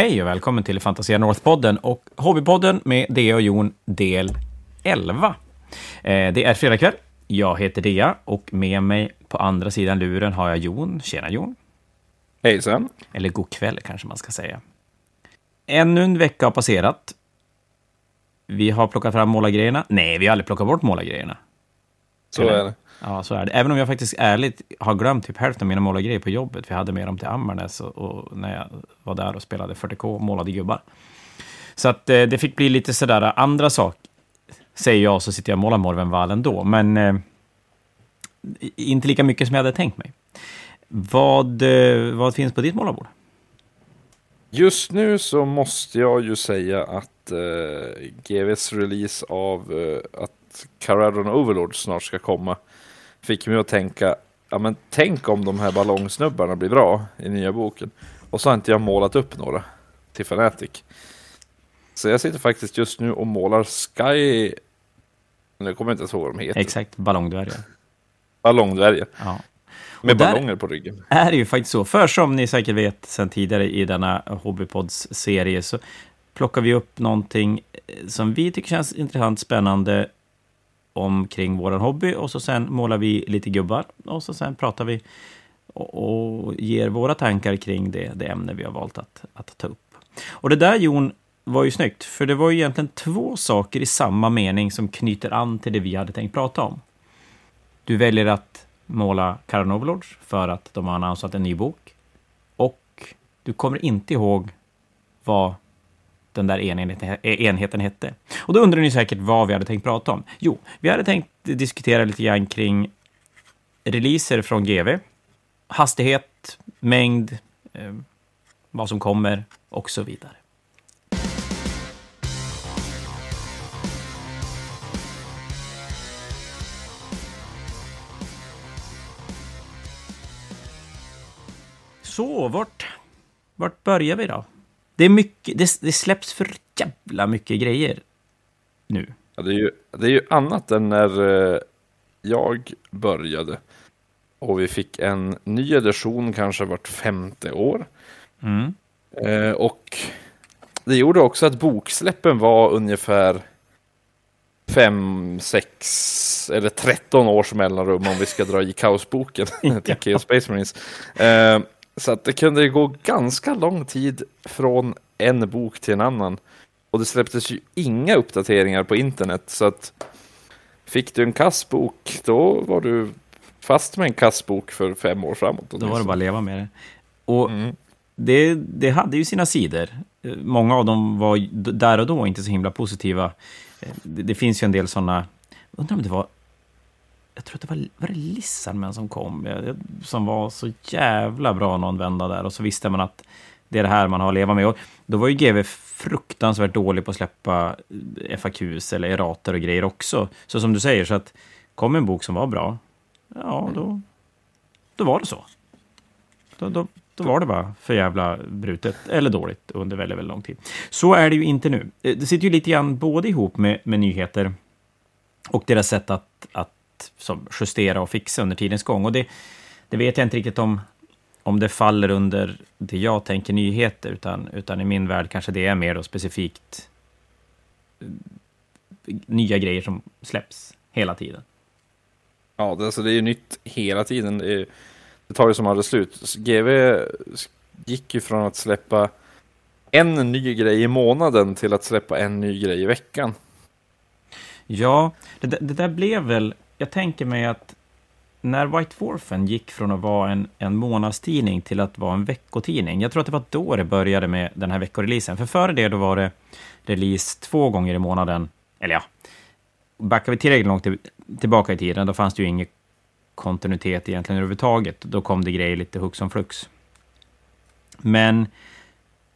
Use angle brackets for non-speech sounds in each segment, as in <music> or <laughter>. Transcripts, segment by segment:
Hej och välkommen till Fantasia North-podden och Hobbypodden med Dea och Jon del 11. Eh, det är fredag kväll. Jag heter Dea och med mig på andra sidan luren har jag Jon. Tjena Jon. Hejsan. Eller god kväll kanske man ska säga. Ännu en vecka har passerat. Vi har plockat fram målargrejerna. Nej, vi har aldrig plockat bort målargrejerna. Så är det. Ja, så är det. Även om jag faktiskt ärligt har glömt typ hälften av mina målargrejer på jobbet. Vi hade med dem till Ammarnäs och, och när jag var där och spelade 40K och målade gubbar. Så att eh, det fick bli lite sådär eh, andra saker. Säger jag så sitter jag och målar Morvenvall ändå. Men eh, inte lika mycket som jag hade tänkt mig. Vad, eh, vad finns på ditt målarbord? Just nu så måste jag ju säga att eh, GVs release av eh, att Caradon Overlord snart ska komma fick mig att tänka, ja men tänk om de här ballongsnubbarna blir bra i nya boken. Och så har inte jag målat upp några till Fanatic. Så jag sitter faktiskt just nu och målar Sky, nu kommer jag inte ens ihåg vad de heter. Exakt, ballongdvärgar. Ballongdvärgar. Ja. Med ballonger på ryggen. är det ju faktiskt så. För som ni säkert vet sedan tidigare i denna Hobbypods-serie så plockar vi upp någonting eh, som vi tycker känns intressant, spännande omkring vår hobby och så sen målar vi lite gubbar och så sen pratar vi och, och ger våra tankar kring det, det ämne vi har valt att, att ta upp. Och det där Jon var ju snyggt, för det var ju egentligen två saker i samma mening som knyter an till det vi hade tänkt prata om. Du väljer att måla Karan Overlords för att de har annonsat en ny bok. Och du kommer inte ihåg vad den där enheten, eh, enheten hette. Och då undrar ni säkert vad vi hade tänkt prata om. Jo, vi hade tänkt diskutera lite grann kring releaser från GV. Hastighet, mängd, eh, vad som kommer och så vidare. Så, vart, vart börjar vi då? Det, är mycket, det, det släpps för jävla mycket grejer nu. Ja, det, är ju, det är ju annat än när eh, jag började. Och vi fick en ny edition kanske vart femte år. Mm. Eh, och det gjorde också att boksläppen var ungefär fem, sex eller tretton års mellanrum om vi ska dra i kaosboken <laughs> till Chaos Space Marines. Eh, så att det kunde gå ganska lång tid från en bok till en annan. Och det släpptes ju inga uppdateringar på internet så att fick du en kassbok då var du fast med en kassbok för fem år framåt. Då var det bara att leva med det. Och Mm. det, det hade ju sina sidor. Många av dem var där och då inte så himla positiva. Eh, Det, det finns ju en del sådana... Undrar om det var... Jag tror att det var, var det Lissarmen som kom, som var så jävla bra någon vända där. Och så visste man att det är det här man har att leva med. Och då var ju GV fruktansvärt dålig på att släppa eh, FAQs eller erater och grejer också. Så som du säger, så att kom en bok som var bra, ja, då, då var det så. Då, då, då var det bara för jävla brutet eller dåligt under väldigt, väldigt lång tid. Så är det ju inte nu. Eh, det sitter ju lite grann både ihop med, med nyheter och deras sätt att, att som, justera och fixa under tidens gång. Och det, det vet jag inte riktigt om, om det faller under det jag tänker nyheter, utan, utan i min värld kanske det är mer då specifikt eh, nya grejer som släpps hela tiden. Ja, det, alltså det är ju nytt hela tiden. Det, är, det tar ju som aldrig slut. GV gick ju från att släppa en ny grej i månaden till att släppa en ny grej i veckan. Ja, det, det där blev väl... Jag tänker mig att när White Dwarfen gick från att vara en, en månadstidning till att vara en veckotidning, jag tror att det var då det började med den här veckoreleasen. För före det då var det release två gånger i månaden. Eller ja, backar vi tillräckligt långt till, tillbaka i tiden, då fanns det ju ingen kontinuitet egentligen överhuvudtaget. Då kom det grejer lite hux som flux. Men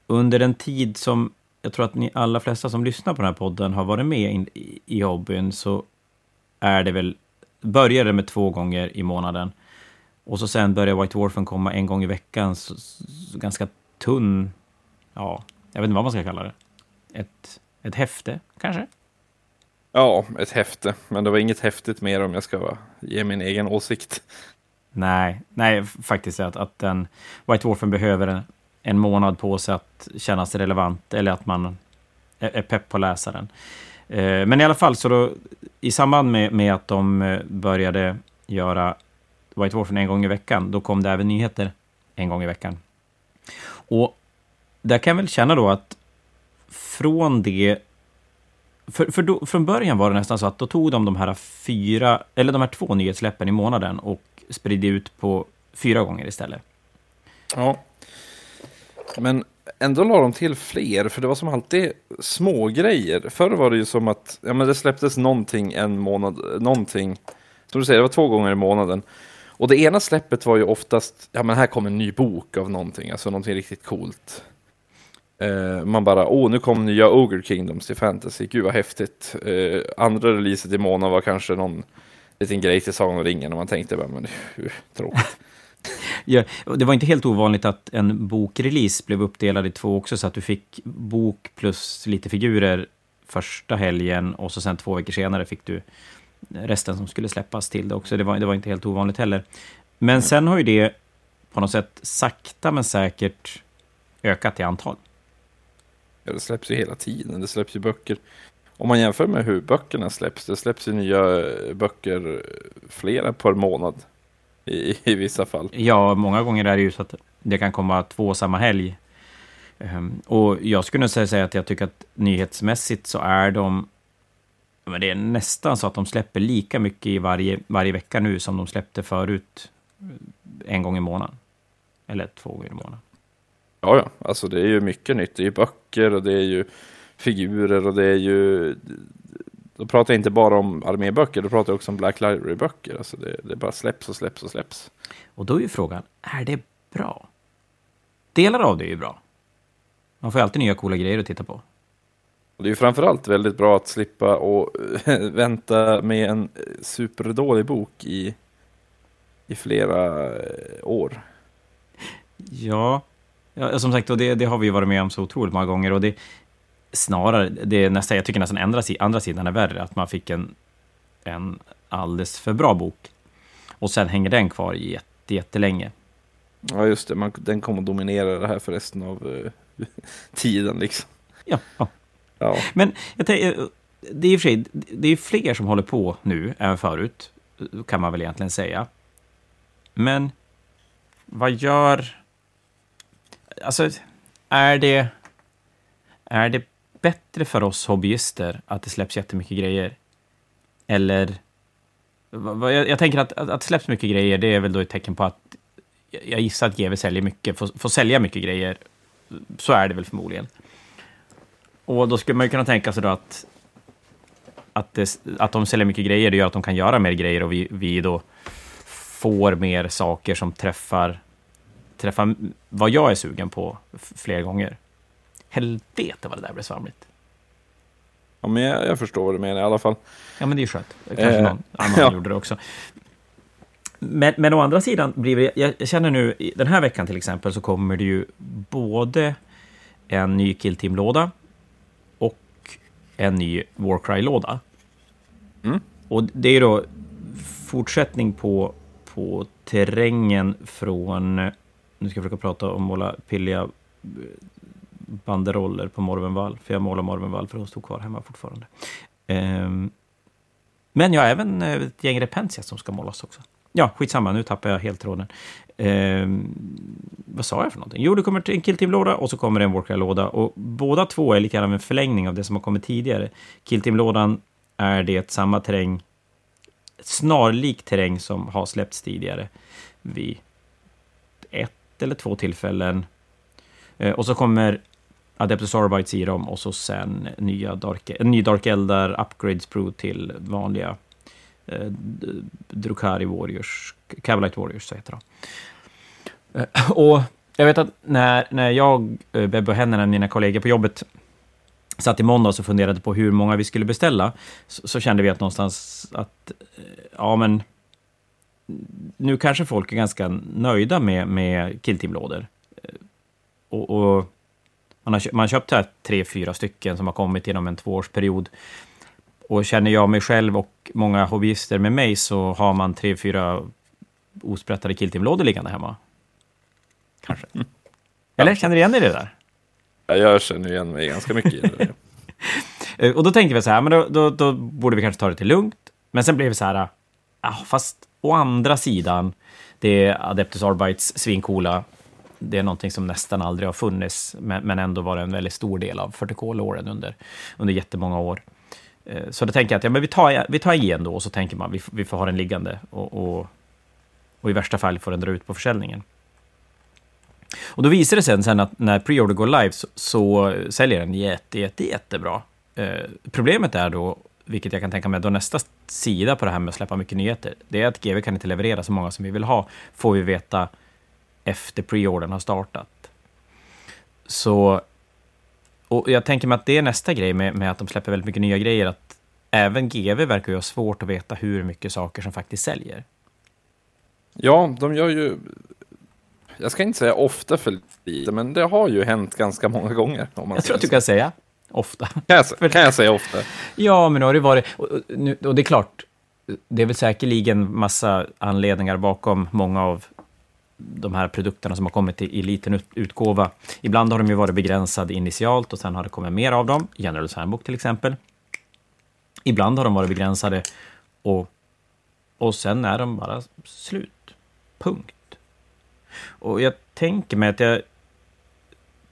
under den tid som jag tror att ni alla flesta som lyssnar på den här podden har varit med in, i, i hobbyn så är det väl, började med två gånger i månaden. Och så sen börjar White Dwarfen komma en gång i veckan, så, så ganska tunn, ja, jag vet inte vad man ska kalla det. Ett, ett häfte, kanske? Ja, ett häfte. Men det var inget häftigt mer om jag ska ge min egen åsikt. Nej, nej, faktiskt att, att den White Dwarfen behöver en, en månad på sig att kännas relevant eller att man är, är pepp på läsaren. Eh, men i alla fall, så då, i samband med, med att de eh, började göra White Wolfen en gång i veckan, då kom det även nyheter en gång i veckan. Och där kan jag väl känna då att från det... För, för då, från början var det nästan så att då tog de de här fyra, eller de här två nyhetssläppen i månaden och spridde ut på fyra gånger istället. Ja. Men ändå la de till fler, för det var som alltid små grejer. Förr var det ju som att ja, men det släpptes någonting en månad, någonting. Som du säger, det var två gånger i månaden. Och det ena släppet var ju oftast, ja men här kommer en ny bok av någonting, alltså någonting riktigt coolt. Eh, man bara, åh nu kom nya Ogre Kingdoms till Fantasy, gud vad häftigt. Eh, andra releaset i månaden var kanske någon liten grej till Sagan och ringen och man tänkte bara, men hur tråkigt. Ja, det var inte helt ovanligt att en bokrelease blev uppdelad i två också, så att du fick bok plus lite figurer första helgen och så sen två veckor senare fick du resten som skulle släppas till det också. Det var, det var inte helt ovanligt heller. Men sen har ju det på något sätt sakta men säkert ökat i antal. Ja, det släpps ju hela tiden. Det släpps ju böcker. Om man jämför med hur böckerna släpps, det släpps ju nya böcker flera per månad i, i vissa fall. Ja, många gånger är det ju så att det kan komma två samma helg. Um, och jag skulle säga att jag tycker att nyhetsmässigt så är de... Men det är nästan så att de släpper lika mycket i varje, varje vecka nu som de släppte förut en gång i månaden. Eller två gånger i månaden. Ja, ja, alltså det är ju mycket nytt. Det är ju böcker och det är ju figurer och det är ju... Då pratar jag inte bara om arméböcker, då pratar jag också om Black Library-böcker. Alltså det, det bara släpps och släpps och släpps. Och då är ju frågan, är det bra? Delar av det är ju bra. Man får ju alltid nya coola grejer att titta på. Och det är ju framförallt väldigt bra att slippa och <laughs> vänta med en superdålig bok i, i flera år. Ja, ja som sagt, och det, det har vi varit med om så otroligt många gånger. Och det, snarare, det är nästan, jag tycker nästan andra, andra sidan är värre, att man fick en, en alldeles för bra bok. Och sen hänger den kvar jätte, jättelänge. Ja, just det. Man, den kommer att dominera det här för resten av uh, <laughs> tiden liksom. Ja, ja. ja. Men jag tänker, det är och för sig, det är fler som håller på nu än förut, kan man väl egentligen säga. Men vad gör... Alltså, är det... Är det bättre för oss hobbyister att det släpps jättemycket grejer? Eller... Jag, jag tänker att, att det släpps mycket grejer, det är väl då ett tecken på att jag gissar att GW säljer mycket, får, får sälja mycket grejer. Så är det väl förmodligen. Och då skulle man ju kunna tänka sig då att, att, det, att de säljer mycket grejer, det gör att de kan göra mer grejer och vi, vi då får mer saker som träffar, träffar vad jag är sugen på fler gånger. Helvete vad det där blev svamligt. Ja, men jag, jag, förstår vad du menar i alla fall. Ja, men det är skönt. Kanske eh, någon annan ja. gjorde det också. Men, men å andra sidan, blir det, jag känner nu, den här veckan till exempel, så kommer det ju både en ny Killteam-låda och en ny Warcry-låda. Mm. Och det är då fortsättning på, på terrängen från... Nu ska jag försöka prata om måla pilliga banderoller på Morvenvall, för jag målar Morvenvall för hon stod kvar hemma fortfarande. Ehm, men jag har även eh, ett gäng Repentia som ska målas också. Ja, skitsamma, nu tappar jag helt tråden. Ehm, vad sa jag för någonting? Jo, det kommer en Killteam-låda och så kommer det en Warcry-låda. Och båda två är lite grann en förlängning av det som har kommit tidigare. Killteam-lådan är det samma terräng, snarlik terräng som har släppts tidigare vid ett eller två tillfällen. Eh, och så kommer Adeptus Arbites i dem och så sen nya Dark, en ny Dark Eldar Upgrades Pro till vanliga eh, Drukari Warriors, Cavalite Warriors så heter de. Eh, och jag vet att när, när jag, eh, Bebbe och Hennen, mina kollegor på jobbet, satt i måndag och funderade på hur många vi skulle beställa, så, så, kände vi att någonstans att, eh, ja men, nu kanske folk är ganska nöjda med, med Killteam-lådor. Eh, och, och man har, man har köpt här tre, fyra stycken som har kommit inom en tvåårsperiod. Och känner jag mig själv och många hobbyister med mig så har man tre, fyra osprättade killteam-lådor liggande hemma. Kanske. Mm. Eller känner du igen dig i det där? Ja, jag känner igen mig ganska mycket i det. <laughs> Eh, och då tänkte vi så här, men då, då, då, borde vi kanske ta det till lugnt. Men sen blev vi så här, ah, fast å andra sidan, det är Adeptus Arbites svincoola. Det är någonting som nästan aldrig har funnits, men, ändå var en väldigt stor del av 40K-låren under, under jättemånga år. Eh, så då tänker jag att ja, men vi, tar, vi tar igen då, och så tänker man vi, vi får ha den liggande och, och, och i värsta fall får den dra ut på försäljningen. Och då visar det sig sen att när preorder går live så, så säljer den jätte, jätte, jättebra. Eh, problemet är då, vilket jag kan tänka mig, då nästa sida på det här med att släppa mycket nyheter, det är att GW kan inte leverera så många som vi vill ha, får vi veta efter preordern har startat. Så, och jag tänker mig att det är nästa grej med, med att de släpper väldigt mycket nya grejer, att även GW verkar ju ha svårt att veta hur mycket saker som faktiskt säljer. Ja, de gör ju jag ska inte säga ofta för lite, men det har ju hänt ganska många gånger. Om man jag tror att du kan säga ofta. Kan jag, kan jag säga ofta? <laughs> Ja, men nu har det varit... Och, och det är klart, det är väl säkerligen massa anledningar bakom många av de här produkterna som har kommit i, i liten utgåva. Ibland har de ju varit begränsade initialt och sen har det kommit mer av dem. General Handbook till exempel. Ibland har de varit begränsade och, och sen är de bara slut. Punkt. Och jag tänker mig att jag...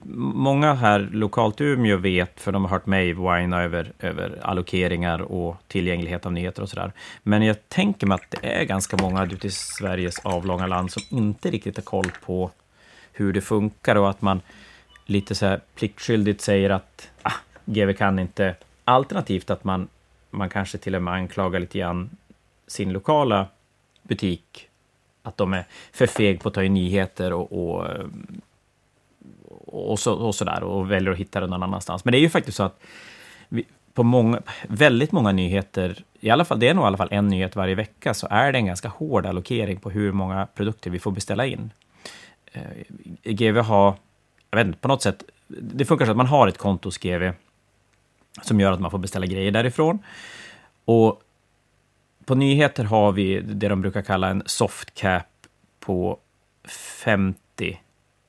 Många här lokalt i Umeå vet, för de har hört mig whina över, över allokeringar och tillgänglighet av nyheter och sådär. Men jag tänker mig att det är ganska många ute i Sveriges avlånga land som inte riktigt har koll på hur det funkar och att man lite så här pliktskyldigt säger att ah, GV kan inte. Alternativt att man, man kanske till och med anklagar lite grann sin lokala butik att de är för feg på att ta in nyheter och, och, eh, och, så, och sådär och väljer att hitta det någon annanstans. Men det är ju faktiskt så att vi, på många, väldigt många nyheter, i alla fall, det är nog i alla fall en nyhet varje vecka, så är det en ganska hård allokering på hur många produkter vi får beställa in. Eh, GV har, jag vet inte, på något sätt, det funkar så att man har ett konto hos GV som gör att man får beställa grejer därifrån. Och på nyheter har vi det de brukar kalla en soft cap på 50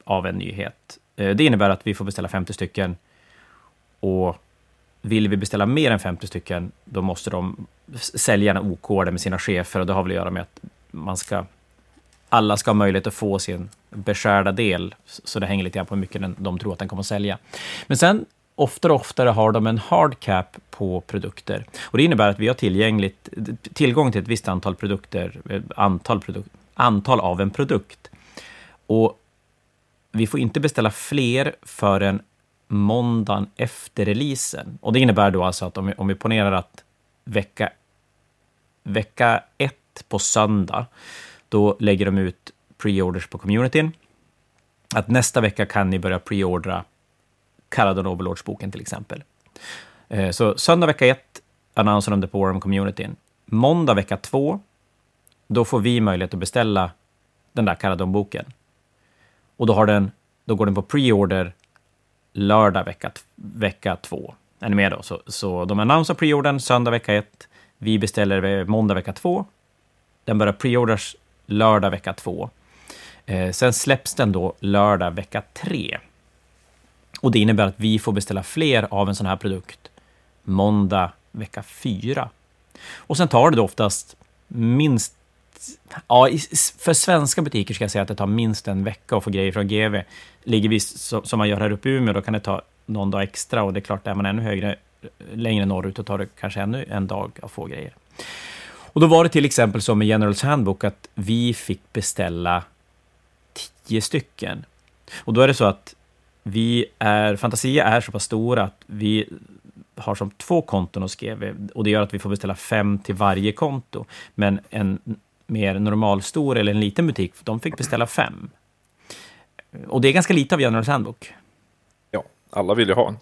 av en nyhet. Eh, det innebär att vi får beställa 50 stycken och vill vi beställa mer än 50 stycken, då måste de säljarna OK det med sina chefer och det har väl att göra med att man ska alla ska ha möjlighet att få sin beskärda del, så det hänger lite grann på hur mycket de tror att den kommer att sälja. Men sen oftare och oftare har de en hard cap på produkter. Och det innebär att vi har tillgängligt, tillgång till ett visst antal produkter, eh, antal, produk, antal av en produkt. Och vi får inte beställa fler förrän måndagen efter releasen. Och det innebär då alltså att om vi, om vi ponerar att vecka, vecka ett på söndag, då lägger de ut pre-orders på communityn. Att nästa vecka kan ni börja preordra Caradon Overlords-boken till exempel. Eh, så söndag vecka ett annonserar de det på Warham Communityn. Måndag vecka två, då får vi möjlighet att beställa den där Caradon-boken. Och då, har den, då går den på pre-order lördag vecka, vecka två. Är ni med då? Så, så de annonserar pre-ordern söndag vecka ett. Vi beställer måndag vecka två. Den börjar pre-orders lördag vecka två. Eh, sen släpps den då lördag vecka tre. Och det innebär att vi får beställa fler av en sån här produkt måndag vecka fyra. Och sen tar det då oftast minst Ja, för svenska butiker ska jag säga att det tar minst en vecka att få grejer från GV. Ligger vi som man gör här uppe i Umeå, då kan det ta någon dag extra. Och det är klart, är man ännu högre, längre norrut, då tar det kanske ännu en dag att få grejer. Och då var det till exempel som med Generals Handbook, att vi fick beställa tio stycken. Och då är det så att vi är, Fantasia är så pass stora att vi har som två konton hos GV och det gör att vi får beställa fem till varje konto. Men en mer normalstor eller en liten butik, de fick beställa fem. Och det är ganska lite av General Handbook. Ja, alla vill ju ha en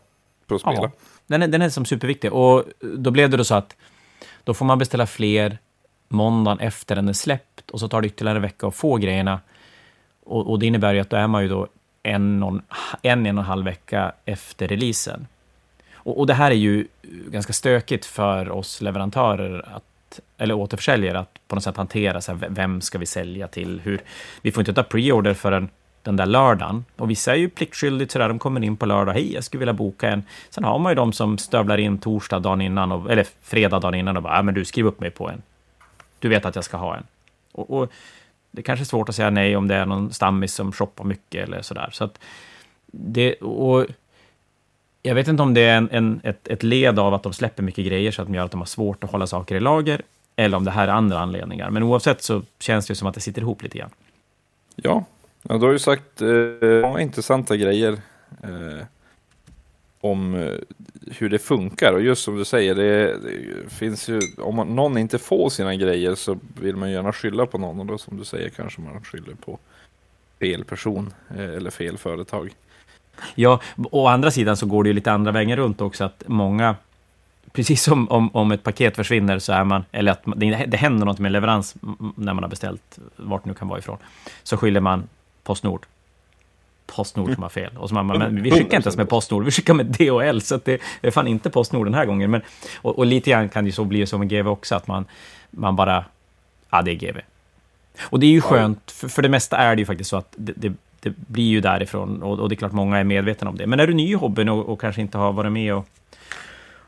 för att spela. Ja, den är, den är som superviktig. Och då blev det då så att då får man beställa fler måndagen efter den är släppt och så tar det ytterligare en vecka att få grejerna. Och, och det innebär ju att då är man ju då en, en, en, en och en halv vecka efter releasen. Och, och, det här är ju ganska stökigt för oss leverantörer, att, eller återförsäljare, att på något sätt hantera, så här, vem ska vi sälja till? Hur, vi får inte ta preorder förrän den där lördagen. Och vissa är ju pliktskyldigt sådär, de kommer in på lördag, hej, jag skulle vilja boka en. Sen har man ju de som stövlar in torsdag dagen innan, och, eller fredag dagen innan och bara, ja men du, skriv upp mig på en. Du vet att jag ska ha en. Och, och det kanske är svårt att säga nej om det är någon stammis som shoppar mycket eller sådär. Så att det, och jag vet inte om det är en, en, ett, ett led av att de släpper mycket grejer så att de gör att de har svårt att hålla saker i lager, eller om det här är andra anledningar. Men oavsett så känns det som att det sitter ihop lite grann. Ja, ja du har ju sagt eh, många intressanta grejer eh, om eh, hur det funkar. Och just som du säger, det, det finns ju, om man, någon inte får sina grejer så vill man gärna skylla på någon. Och då som du säger kanske man skyller på fel person eh, eller fel företag. Ja, å andra sidan så går det ju lite andra vägen runt också, att många precis som om, om ett paket försvinner så är man, eller att det, det händer något med leverans när man har beställt, vart det nu kan vara ifrån, så skyller man Postnord. Postnord som har fel. Och så man, men vi skickar inte ens med Postnord, vi skickar med DHL, så det är fan inte Postnord den här gången. Men, och, och lite grann kan det så bli som med GV också, att man, man bara, ja det är GV. Och det är ju skönt, för, för det mesta är det ju faktiskt så att det, det, det blir ju därifrån, och, och, det är klart många är medvetna om det. Men är du ny i hobbyn och, och kanske inte har varit med och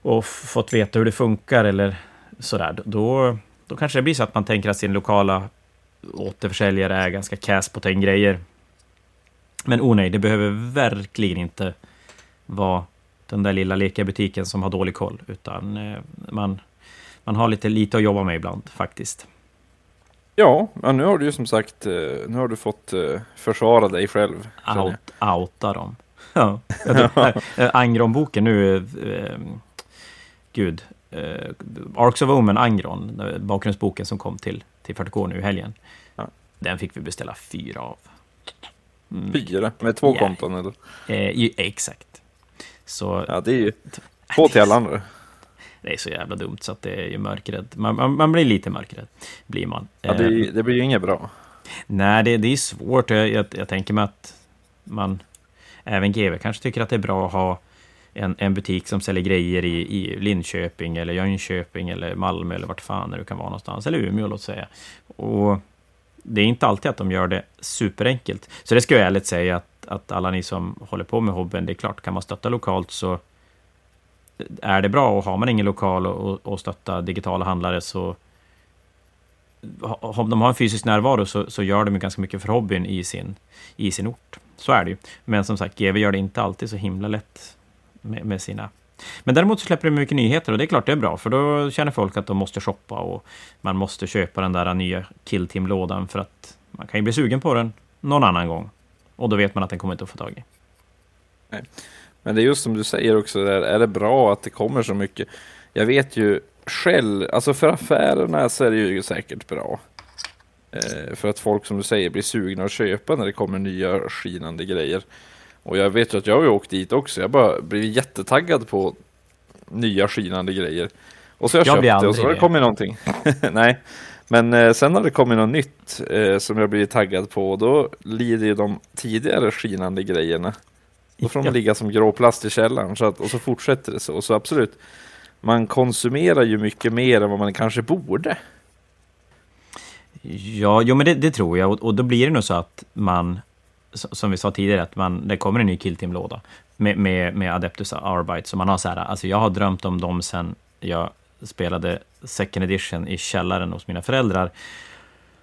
och fått veta hur det funkar eller sådär, då, då kanske det blir så att man tänker att sin lokala återförsäljare är ganska kass på att ta in grejer. Men oh nej, det behöver verkligen inte vara den där lilla lekabutiken som har dålig koll, utan eh, man, man har lite, lite att jobba med ibland faktiskt. Ja, ja, nu har du ju som sagt, eh, nu har du fått eh, försvara dig själv. Out, outa dem. <laughs> Ja, <laughs> Angron-boken nu, gud, eh, Arcs of Omen Angron, bakgrundsboken som kom till, till 40K nu i helgen. Ja. Den fick vi beställa fyra av. Mm. Fyra? Med två yeah. konton eller? Eh, exakt. Så, ja, det är ju <laughs> två till alla andra. Det är så jävla dumt så att det är ju mörkrädd. Man, man, man blir lite mörkrädd, blir man. Ja, det, eh, det blir ju inget bra. Nej, det, det är svårt. Jag, jag, jag tänker mig att man, även GV kanske tycker att det är bra att ha en, en butik som säljer grejer i, i Linköping eller Jönköping eller Malmö eller vart fan det kan vara någonstans, eller Umeå låt säga. Och det är inte alltid att de gör det superenkelt. Så det ska jag ärligt säga att, att alla ni som håller på med hobben, det är klart, kan man stötta lokalt så är det bra och har man ingen lokal och, och stötta digitala handlare så om de har en fysisk närvaro så, så gör de ganska mycket för hobbyn i sin, i sin ort. Så är det ju. Men som sagt, GV gör det inte alltid så himla lätt med, med sina men däremot så släpper de mycket nyheter och det är klart det är bra, för då känner folk att de måste shoppa och man måste köpa den där nya Killteam-lådan för att man kan ju bli sugen på den någon annan gång. Och då vet man att den kommer inte att få tag i. Nej. Men det är just som du säger också, där, är det bra att det kommer så mycket? Jag vet ju själv, alltså för affärerna så är det ju säkert bra. Eh, för att folk som du säger blir sugna att köpa när det kommer nya skinande grejer. Och jag vet ju att jag har åkt dit också. Jag bara blivit jättetaggad på nya skinande grejer. Och så har jag, jag köpt det och så har det kommit någonting. <laughs> Nej, men eh, sen har det kommit något nytt eh, som jag blivit taggad på och då lider ju de tidigare skinande grejerna. Då får de ligga som gråplast i källaren så att, och så fortsätter det så. Så absolut, man konsumerar ju mycket mer än vad man kanske borde. Ja, jo, men det, det tror jag och, och, då blir det nog så att man som vi sa tidigare, att man, det kommer en ny Killteam-låda med, med, med Adeptus Arbite. Så man har så här, alltså jag har drömt om dem sen jag spelade second edition i källaren hos mina föräldrar.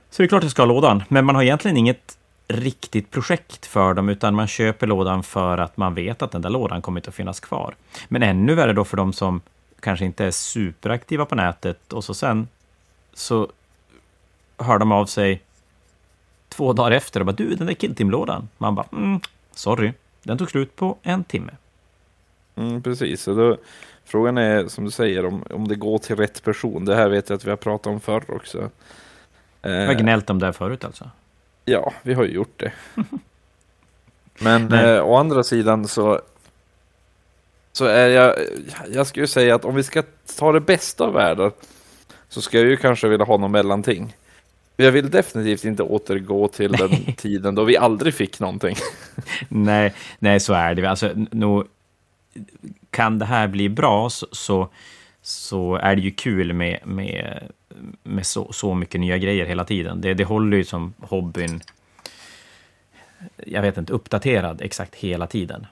Så det är klart jag ska ha lådan, men man har egentligen inget riktigt projekt för dem, utan man köper lådan för att man vet att den där lådan kommer inte att finnas kvar. Men ännu värre då för de som kanske inte är superaktiva på nätet och så sen så hör de av sig två dagar efter och bara du, den där killtimlådan. Man bara, mm, sorry, den tog slut på en timme. Mm, precis, och då, frågan är som du säger om, om det går till rätt person. Det här vet jag att vi har pratat om förr också. Vi har gnällt om det förut alltså? Ja, vi har ju gjort det. <laughs> Men eh, å andra sidan så, så är jag, jag skulle säga att om vi ska ta det bästa av världar så ska jag ju kanske vilja ha något mellanting. Jag vill definitivt inte återgå till den <laughs> tiden då vi aldrig fick någonting. <laughs> nej, nej, så är det. Alltså, nu, kan det här bli bra så, så, så, är det ju kul med, med, med så, så mycket nya grejer hela tiden. Det, det håller ju som hobbyn jag vet inte, uppdaterad exakt hela tiden.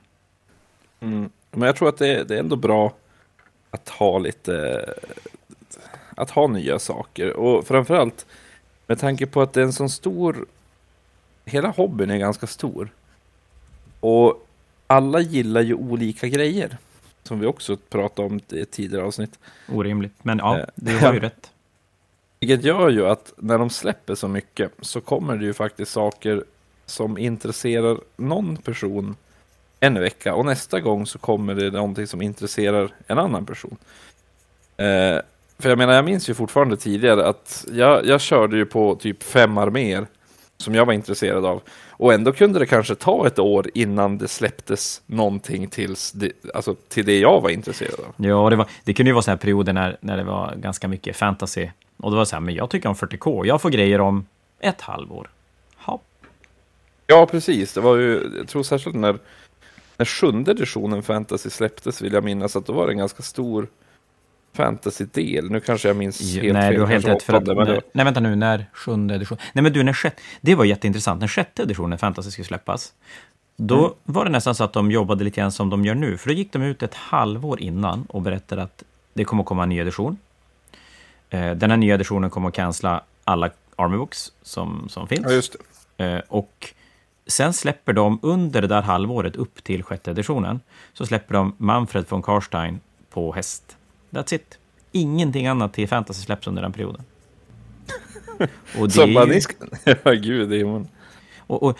Mm. Men jag tror att det, det är ändå bra att ha lite, att ha nya saker. Och framförallt med tanke på att det är en sån stor, hela hobbyn är ganska stor. Och alla gillar ju olika grejer. Som vi också pratade om i ett tidigare avsnitt. Orimligt, men ja, Eh, det har ju <laughs> rätt. Vilket gör ju att när de släpper så mycket så kommer det ju faktiskt saker som intresserar någon person en vecka och nästa gång så kommer det någonting som intresserar en annan person. Eh, för jag menar, jag minns ju fortfarande tidigare att jag, jag körde ju på typ fem arméer som jag var intresserad av. Och ändå kunde det kanske ta ett år innan det släpptes någonting tills det, alltså, till det jag var intresserad av. Ja, det, var, det kunde ju vara så här perioder när, när det var ganska mycket fantasy. Och det var så här, men jag tycker om 40K, jag får grejer om ett halvår. Ja, Ja, precis. Det var ju, jag tror särskilt när, när sjunde editionen fantasy släpptes vill jag minnas att då var det en ganska stor fantasy-del. Nu kanske jag minns helt nej, fel. du har helt rätt. För att, det nej, nej, vänta nu, när sjunde edition... Nej, men du, när sjätte... Det var jätteintressant. När sjätte editionen fantasy skulle släppas, då Mm. var det nästan så att de jobbade lite grann som de gör nu. För då gick de ut ett halvår innan och berättade att det kommer att komma en ny edition. Eh, Den här nya editionen kommer att cancella alla Army Books som, som finns. Ja. Eh, Och sen släpper de under det där halvåret upp till sjätte editionen, så släpper de Manfred von Karstein på häst. That's it. Ingenting annat till fantasy släpps under den perioden. <laughs> Och det Så är ju-. <laughs> Ja, gud, det är man... och, och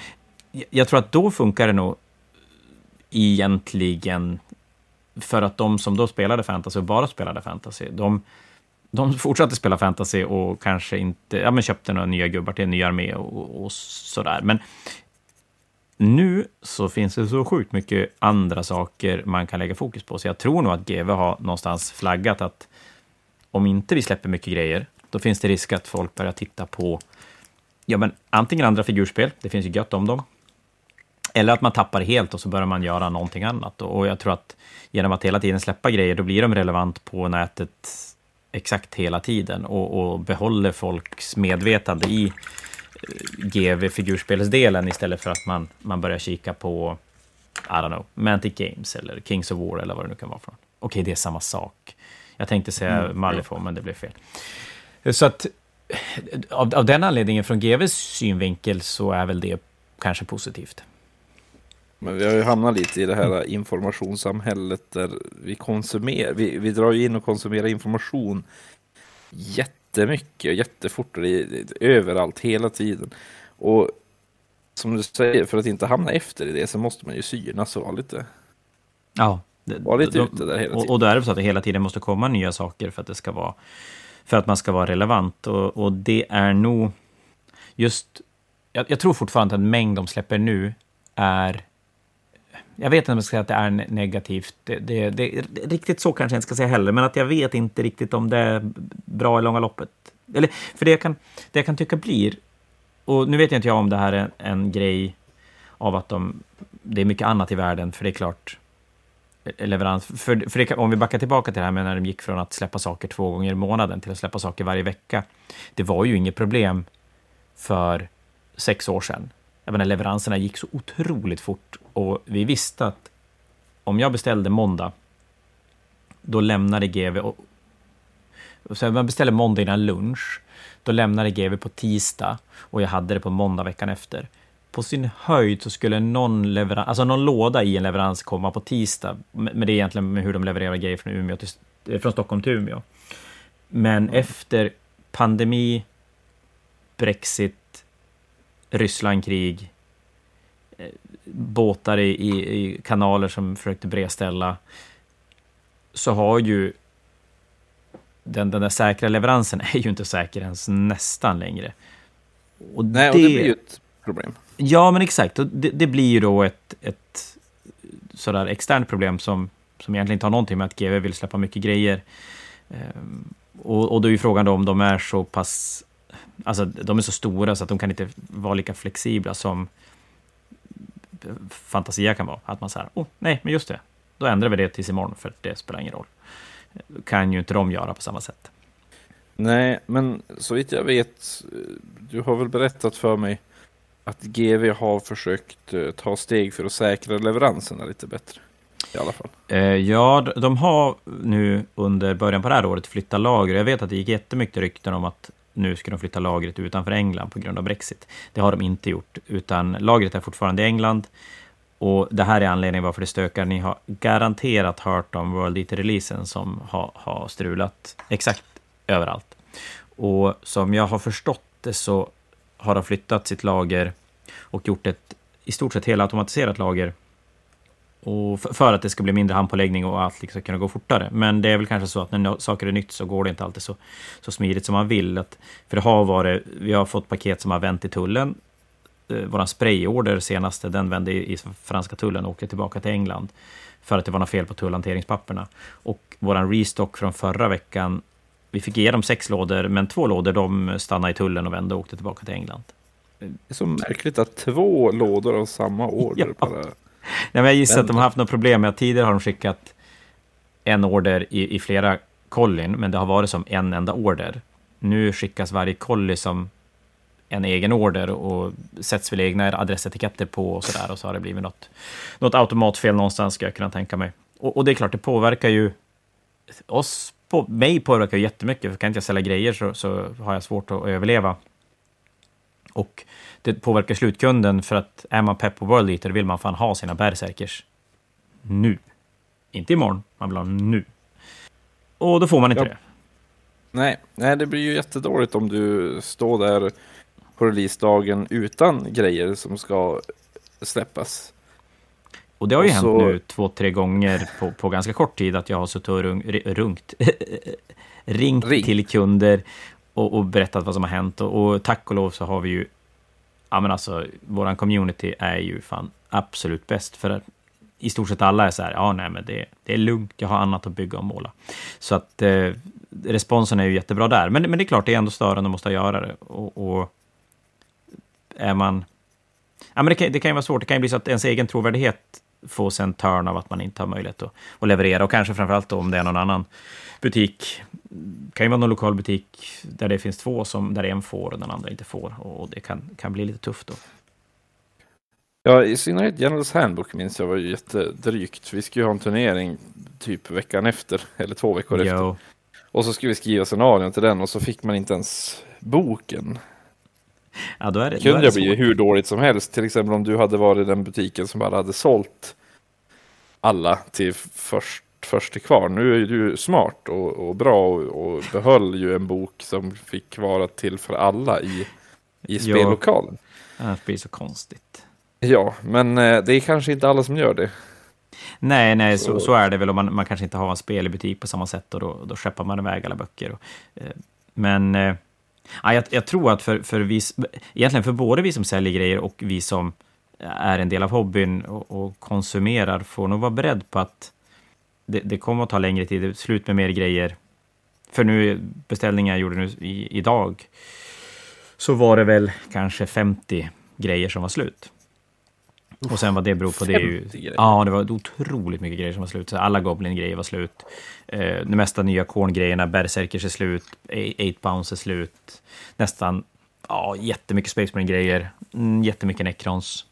jag- jag tror att då funkar det nog egentligen för att de som då spelade fantasy och bara spelade fantasy, de, de fortsatte spela fantasy och kanske inte, ja men köpte några nya gubbar till en ny armé och, och sådär. Men nu så finns det så sjukt mycket andra saker man kan lägga fokus på, så jag tror nog att GW har någonstans flaggat att om inte vi släpper mycket grejer, då finns det risk att folk börjar titta på ja, men antingen andra figurspel, det finns ju gött om dem, eller att man tappar helt och så börjar man göra någonting annat. Och jag tror att genom att hela tiden släppa grejer, då blir de relevant på nätet exakt hela tiden och, och behåller folks medvetande i eh, GV-figurspelsdelen istället för att man, man börjar kika på, I don't know, Mantic Games eller Kings of War eller vad det nu kan vara från. Okej, det är samma sak. Jag tänkte säga Mm. Malifaux, men det blev fel. Så att av, av den anledningen, från GVs synvinkel, så är väl det kanske positivt. Men vi har ju hamnat lite i det här informationssamhället där vi konsumerar, vi, vi drar ju in och konsumerar information jättemycket jättefort och det är, överallt hela tiden. Och som du säger, för att inte hamna efter i det så måste man ju synas och vara lite, Ja. det- vara lite då- ute där hela och, tiden. och då är det så att det hela tiden måste komma nya saker för att det ska vara för att man ska vara relevant. Och, och det är nog just... Jag, jag tror fortfarande att den mängd de släpper nu är... Jag vet inte om jag ska säga att det är negativt. Det, det, det, riktigt så kanske jag inte ska säga heller, men att jag vet inte riktigt om det är bra i långa loppet. Eller, för det jag, kan, det jag kan tycka blir... Och nu vet jag inte jag om det här är en, en grej av att de... Det är mycket annat i världen, för det är klart eh, leverans. För, för det, kan- om vi backar tillbaka till det här med när de gick från att släppa saker två gånger i månaden till att släppa saker varje vecka. Det var ju inget problem för sex år sedan. Jag menar, leveranserna gick så otroligt fort och vi visste att om jag beställde måndag, då lämnade GV... Och, så man beställde måndag innan lunch, då lämnade GV på tisdag och jag hade det på måndag veckan efter på sin höjd så skulle någon, leverans, alltså någon låda i en leverans komma på tisdag. Men det är egentligen med hur de levererar grejer från, Umeå till, eh, från Stockholm till Umeå. Men efter pandemi, Brexit, Rysslandkrig, eh, båtar i, i, i kanaler som försökte bredställa, så har ju den, den där säkra leveransen <laughs> är ju inte säker ens nästan längre. Och Nej, och det blir ju ett problem. Ja, men exakt. Och det, det blir ju då ett, ett sådär externt problem som, som egentligen inte har någonting med att GW vill släppa mycket grejer. Ehm, och, och då är ju frågan då om de är så pass... Alltså, de är så stora så att de kan inte vara lika flexibla som Fantasia kan vara. Att man säger, oh, nej, men just det. Då ändrar vi det tills imorgon, för det spelar ingen roll. kan ju inte de göra på samma sätt. Nej, men så vitt jag vet, du har väl berättat för mig att GV har försökt eh, ta steg för att säkra leveranserna lite bättre. I alla fall. Eh, ja, de har nu under början på det här året flyttat lager. Jag vet att det gick jättemycket rykten om att nu ska de flytta lagret utanför England på grund av Brexit. Det har de inte gjort, utan lagret är fortfarande i England. Och det här är anledningen varför det stökar. Ni har garanterat hört om World Eater-releasen som har, har strulat exakt överallt. Och som jag har förstått det så har de flyttat sitt lager och gjort ett i stort sett helautomatiserat lager och för, att det ska bli mindre handpåläggning och allt liksom ska kunna gå fortare. Men det är väl kanske så att när saker är nytt så går det inte alltid så, så smidigt som man vill. Att, för det har varit, vi har fått paket som har vänt i tullen. Eh, våran sprayorder senaste, den vände i, i franska tullen och åkte tillbaka till England. För att det var något fel på tullhanteringspapperna. Och våran restock från förra veckan, vi fick ge dem sex lådor, men två lådor de stannade i tullen och vände och åkte tillbaka till England. Det är så märkligt att två lådor av samma order Ja. bara... Nej, men jag gissar att de har haft något problem med att tidigare har de skickat en order i, i flera kollin, men det har varit som en enda order. Nu skickas varje kolli som en egen order och sätts väl egna adressetiketter på och sådär och så har det blivit något, något automatfel någonstans ska jag kunna tänka mig. Och, och det är klart, det påverkar ju oss, på, mig påverkar ju jättemycket, för kan inte jag sälja grejer så, så har jag svårt att överleva. Och det påverkar slutkunden för att är man pepp på World Eater vill man fan ha sina berserkers nu. Inte imorgon, man vill ha nu. Och då får man inte Ja. det. Nej, nej, det blir ju jättedåligt om du står där på releasedagen utan grejer som ska släppas. Och det har ju Och hänt så- nu två, tre gånger på, på ganska kort tid att jag har suttit och rung, rungt, <laughs> ringt Ring. till kunder och, och berättat vad som har hänt. Och, och tack och lov så har vi ju, ja men alltså, våran community är ju fan absolut bäst. För i stort sett alla är så här, ja nej men det, det är lugnt, jag har annat att bygga och måla. Så att eh, responsen är ju jättebra där. Men, men det är klart, det är ändå störande att måste göra det. Och, och är man... Ja, men det, kan, det kan ju vara svårt, det kan ju bli så att ens egen trovärdighet får sig en törn av att man inte har möjlighet att, att leverera. Och kanske framförallt då om det är någon annan butik. Det kan ju vara någon lokal butik där det finns två, som, där en får och den andra inte får. Och det kan, kan bli lite tufft då. Ja, i synnerhet Generals Handbook minns jag var ju jättedrygt. Vi skulle ju ha en turnering typ veckan efter, eller två veckor efter. Jo, Och så skulle vi skriva scenarion till den och så fick man inte ens boken. ja, då är det, då kunde det bli hur dåligt som helst. Till exempel om du hade varit den butiken som bara hade sålt alla till först, först till kvar. Nu är du smart och, och bra och, och behöll ju en bok som fick vara till för alla i, i spellokalen. Blir det så konstigt. Ja, men eh, det är kanske inte alla som gör det. Nej, nej, så, Så- så är det väl om man, man kanske inte har en spel i butik på samma sätt och då, då skeppar man iväg alla böcker. Och, eh, men eh, ja, jag, jag tror att för, för vi, egentligen för både vi som säljer grejer och vi som är en del av hobbyn och, och konsumerar får nog vara beredd på att det, det kommer att ta längre tid, det är slut med mer grejer. För nu, beställningar jag gjorde nu i, idag, så var det väl kanske 50 grejer som var slut. Och sen vad det beror på, det är ju... 50 grejer? Ja, det var otroligt mycket grejer som var slut. Så alla Goblin-grejer var slut. Eh, de mesta nya Korn-grejerna, Berserkers är slut, 8 Bounce är slut. Nästan, ja, jättemycket Space Marine-grejer. Mm, jättemycket Necrons.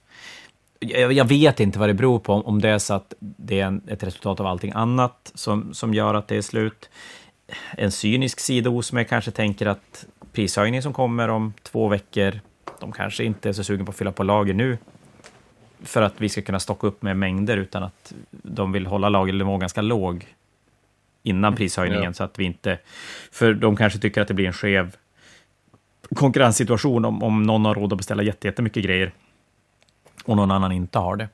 Jag, jag vet inte vad det beror på, om- det är så att det är en, ett resultat av allting annat som, som gör att det är slut. En cynisk sida hos mig kanske tänker att prishöjningen som kommer om två veckor, de kanske inte är så sugen på att fylla på lager nu. För att vi ska kunna stocka upp med mängder utan att de vill hålla lagernivån ganska låg innan prishöjningen. Ja. så att vi inte... För de kanske tycker att det blir en skev konkurrenssituation om, om någon har råd att beställa jätte- jättemycket grejer och någon annan inte har det.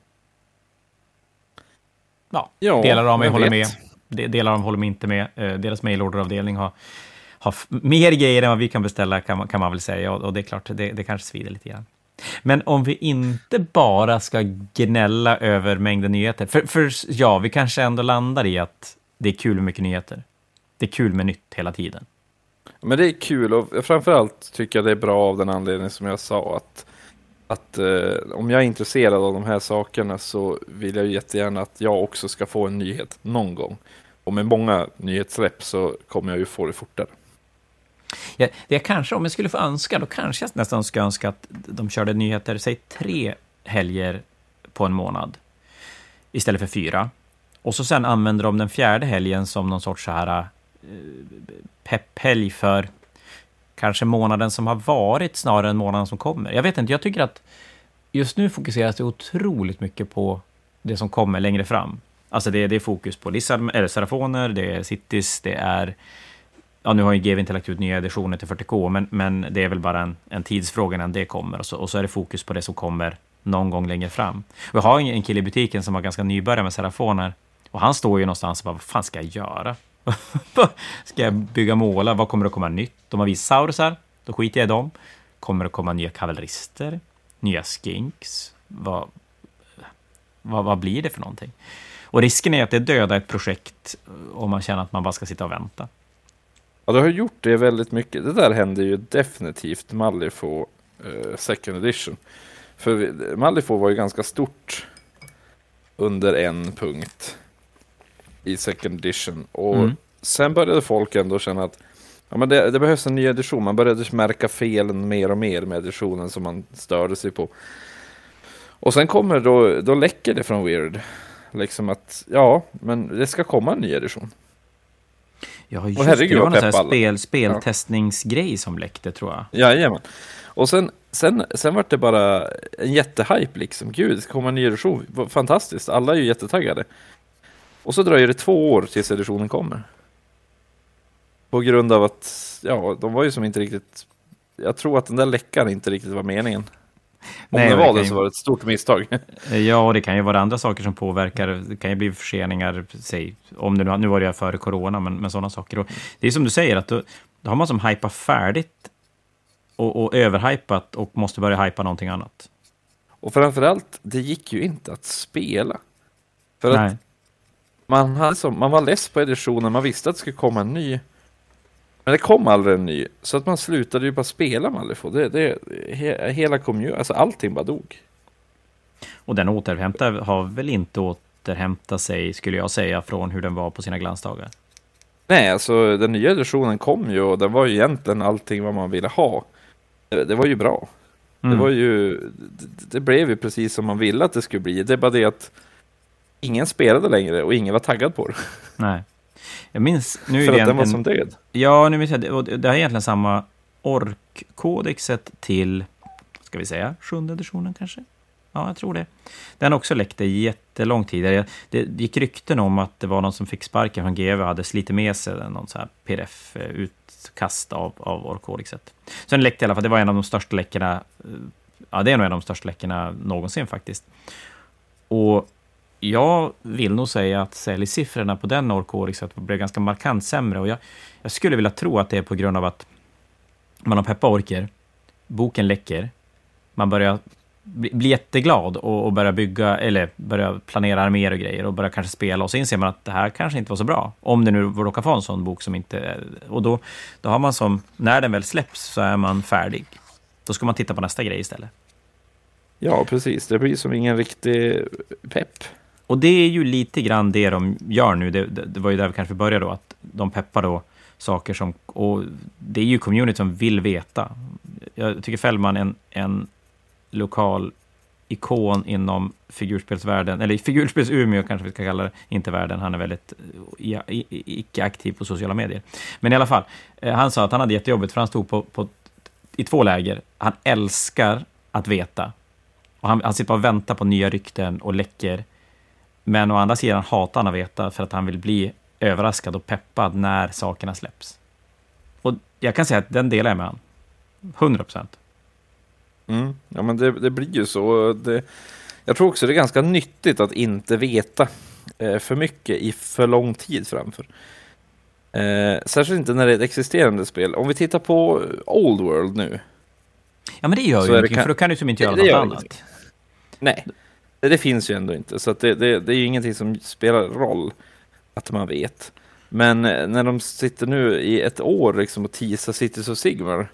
Ja, Ja, delar av mig håller vet. med. De- Delar av mig håller mig inte med. Eh, Deras mailorderavdelning har, har mer grejer än vad vi kan beställa, kan man, kan man väl säga. Och, och det är klart, det, det kanske svider lite grann. Men om vi inte bara ska gnälla över mängden nyheter. För, för ja, vi kanske ändå landar i att det är kul med mycket nyheter. Det är kul med nytt hela tiden. Men det är kul och framförallt tycker jag det är bra av den anledningen som jag sa att, att eh, om jag är intresserad av de här sakerna så vill jag ju jättegärna att jag också ska få en nyhet någon gång. Och med många nyhetssläpp så kommer jag ju få det fortare. Ja, det jag kanske, om jag skulle få önska, då kanske jag nästan skulle önska att de körde nyheter, säg tre helger på en månad istället för fyra. Och så sen använder de den fjärde helgen som någon sorts så här eh, pepphelg för kanske månaden som har varit snarare än månaden som kommer. Jag vet inte, jag tycker att just nu fokuseras det otroligt mycket på det som kommer längre fram. Alltså det, det är fokus på Lissab, eller Serafoner, det är Cities, det är... Ja, nu har ju GW inte lagt ut nya editioner till 40K, men, men det är väl bara en, en tidsfråga innan det kommer. Och så, och så är det fokus på det som kommer någon gång längre fram. Och jag har en kille i butiken som var ganska nybörjare med Serafoner. Och han står ju någonstans och bara, vad fan ska jag göra? <laughs> ska jag bygga måla? Vad kommer det att komma nytt? De har visat saurusar, då skiter jag i dem. Kommer det komma nya kavallerister? Nya skinks? Vad, vad, vad blir det för någonting? Och risken är att det dödar ett projekt eh, om man känner att man bara ska sitta och vänta. Ja, det har gjort det väldigt mycket. Det där hände ju definitivt Malifo eh, second edition. För Malifo var ju ganska stort under en punkt i second edition. Och mm. sen började folk ändå känna att ja, men det, det, behövs en ny edition. Man började märka felen mer och mer med editionen som man störde sig på. Och sen kommer då, då läcker det från Weird. Liksom att, ja, men det ska komma en ny edition. Ja, just och herregud, det var någon spel, speltestningsgrej ja. som läckte tror jag. Jajamän. Och sen, sen, sen var det bara en jättehype liksom. Gud, det ska komma en ny edition. Fantastiskt, alla är ju jättetaggade. Och så dröjer det två år tills editionen kommer. På grund av att, ja, de var ju som inte riktigt... Jag tror att den där läckan inte riktigt var meningen. Om Nej, det var det, det så var det ett stort misstag. Ja, och det kan ju vara andra saker som påverkar. Det kan ju bli förseningar, säg, om det nu, nu var det före corona, men, men sådana saker. Och det är som du säger, att då, då har man som hypat färdigt och, och överhypat och måste börja hypa någonting annat. Och framförallt, det gick ju inte att spela. För Nej. att man, hade som, man var less på editionen, man visste att det skulle komma en ny. Men det kom aldrig en ny, så att man slutade ju bara spela Malifo. Det, det, he, hela community, alltså allting bara dog. Och den återhämtar har väl inte återhämtat sig, skulle jag säga, från hur den var på sina glansdagar? Nej, alltså den nya editionen kom ju och den var ju egentligen allting vad man ville ha. Det, det var ju bra. Mm. Det var ju, det, det, blev ju precis som man ville att det skulle bli. Det är bara det att ingen spelade längre och ingen var taggad på det. Nej. Jag minns... Nu För att den var som död? Ja, nu minns jag. Det, det är egentligen samma ork-kodexet till, ska vi säga, sjunde editionen kanske? Ja, jag tror det. Den också läckte jättelång tid. Det, det gick rykten om att det var någon som fick sparken från GW och hade slitit med sig någon så här pdf-utkast av, av ork-kodexet. Så den läckte i alla fall. Det var en av de största läckorna. Ja, det är nog en av de största läckorna någonsin faktiskt. Och jag vill nog säga att säljsiffrorna på den ork blev ganska markant sämre. Och jag, jag, skulle vilja tro att det är på grund av att man har peppa orker, boken läcker, man börjar bli, bli jätteglad och, och börja bygga, eller börja planera arméer och grejer och börja kanske spela och så inser man att det här kanske inte var så bra. Om det nu råkar vara en sån bok som inte... Och då, då har man som, när den väl släpps så är man färdig. Då ska man titta på nästa grej istället. Ja, precis. Det blir som ingen riktig pepp. Och det är ju lite grann det de gör nu. Det, det, det var ju där vi kanske började då, att de peppar då saker som... Och det är ju community som vill veta. Jag tycker Fällman är en, en lokal ikon inom figurspelsvärlden, eller figurspels-Umeå kanske vi ska kalla det, inte världen. Han är väldigt eh, icke-aktiv på sociala medier. Men i alla fall, eh, han sa att han hade jättejobbigt för han stod på, på, i två läger. Han älskar att veta. Och han, han sitter bara och väntar på nya rykten och läcker men å andra sidan hatar han att veta för att han vill bli överraskad och peppad när sakerna släpps. Och jag kan säga att den delar jag med honom. 100 procent. Mm, ja, men det, det, blir ju så. Det, jag tror också det är ganska nyttigt att inte veta eh, för mycket i för lång tid framför. Eh, särskilt inte när det är ett existerande spel. Om vi tittar på Old World nu. Ja, men det gör ju ingenting, för då kan du som inte göra det, något annat. Ingenting. Nej, det, finns ju ändå inte, så det, det, det är ju ingenting som spelar roll att man vet. Men eh, när de sitter nu i ett år liksom och teasar Cities of Sigmar.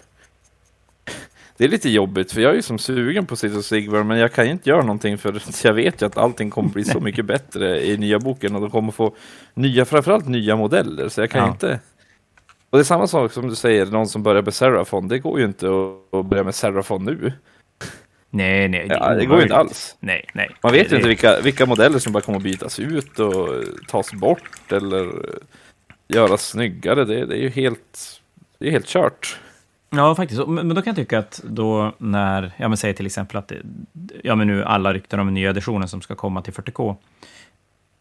Det är lite jobbigt för jag är ju som sugen på Cities of Sigmar men jag kan ju inte göra någonting för jag vet ju att allting kommer bli så <laughs> mycket bättre i nya boken och de kommer få nya, framförallt nya modeller så jag kan ja. inte Och det är samma sak som du säger, någon som börjar med Serafon, det går ju inte att, att börja med Serafon nu. Nej, nej. Det, ja, det går ju inte alls. Nej, nej. Man vet ju inte vilka, vilka modeller som bara kommer att bytas ut och tas bort eller göras snyggare. Det, det är ju helt, det är helt kört. Ja, faktiskt. Men då kan jag tycka att då när, ja men säg till exempel att, det, ja men nu alla rykten om den nya editionen som ska komma till 40K.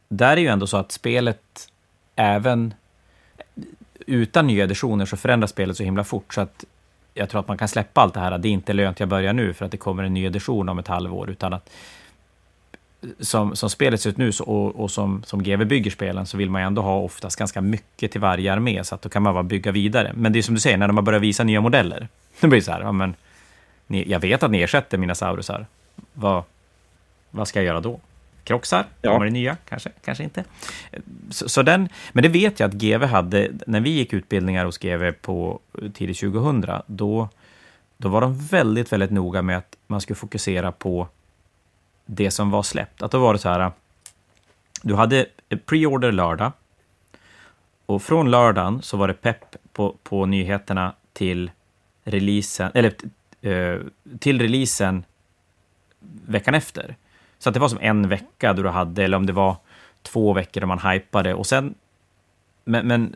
Där är ju ändå så att spelet, även utan nya editioner så förändras spelet så himla fort så att jag tror att man kan släppa allt det här. att Det är inte lönt jag börjar nu för att det kommer en ny edition om ett halvår, utan att som, som spelet ser ut nu så, och, och som, som GW bygger spelen så vill man ju ändå ha oftast ganska mycket till varje armé, så att då kan man bara bygga vidare. Men det är som du säger, när de har börjat visa nya modeller, <laughs> då blir det så här, ja, men, ni, jag vet att ni ersätter mina saurusar. Vad, vad ska jag göra då? Kroxar? Ja. Kommer det nya? Kanske, kanske inte. Så, så, den, men det vet jag att GV hade, när vi gick utbildningar hos GV på tidigt 2000, då, då var de väldigt, väldigt noga med att man skulle fokusera på det som var släppt. Att då var det så här, du hade pre-order lördag, och från lördagen så var det pepp på, på nyheterna till releasen, eller eh, till releasen veckan efter. Så att det var som en vecka då du hade, eller om det var två veckor då man hypade och sen... Men, men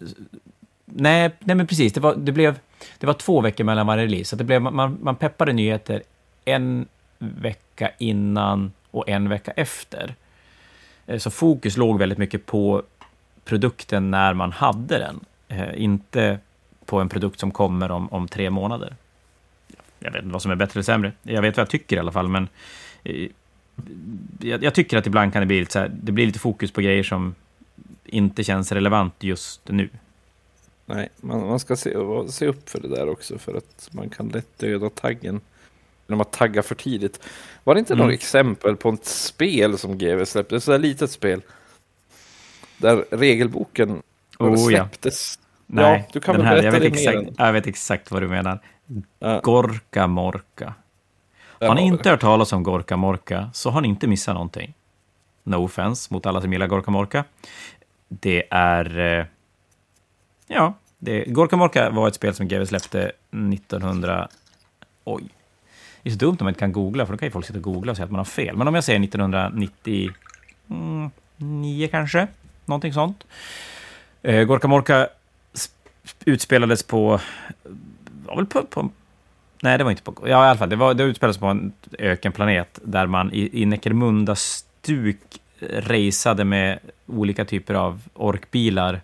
nej, nej, men precis, det var, det, blev, det var två veckor mellan varje release. Så det blev, man, man peppade nyheter en vecka innan och en vecka efter. Eh, så fokus låg väldigt mycket på produkten när man hade den, eh, inte på en produkt som kommer om, om tre månader. Jag vet inte vad som är bättre eller sämre. Jag vet vad jag tycker i alla fall, men eh, jag, jag, tycker att ibland kan det bli lite, så här, det blir lite fokus på grejer som inte känns relevant just nu. Nej, man, man ska se, se upp för det där också för att man kan lätt döda taggen genom att tagga för tidigt. Var det inte mm. något exempel på ett spel som GW släppte, ett sådär litet spel, där regelboken oh, släpptes? Ja. Nej, ja, du kan väl här, jag vet, exakt, jag vet exakt vad du menar. Ja. Gorka Morka. Har ni inte hört talas om Gorka Morka så har ni inte missat någonting. No offense mot alla som gillar Gorka Morka. Det är... Eh, ja, det, Gorka Morka var ett spel som GW släppte 1900... Oj. Det är så dumt om man inte kan googla, för då kan ju folk sitta och googla och säga att man har fel. Men om jag säger 1999 mm, kanske, någonting sånt. Eh, Gorka Morka utspelades på... Var väl på, på Nej, det var inte på... Ja, i alla fall. Det, var, det utspelades på en ökenplanet där man i, i Necromunda-stuk raceade med olika typer av orkbilar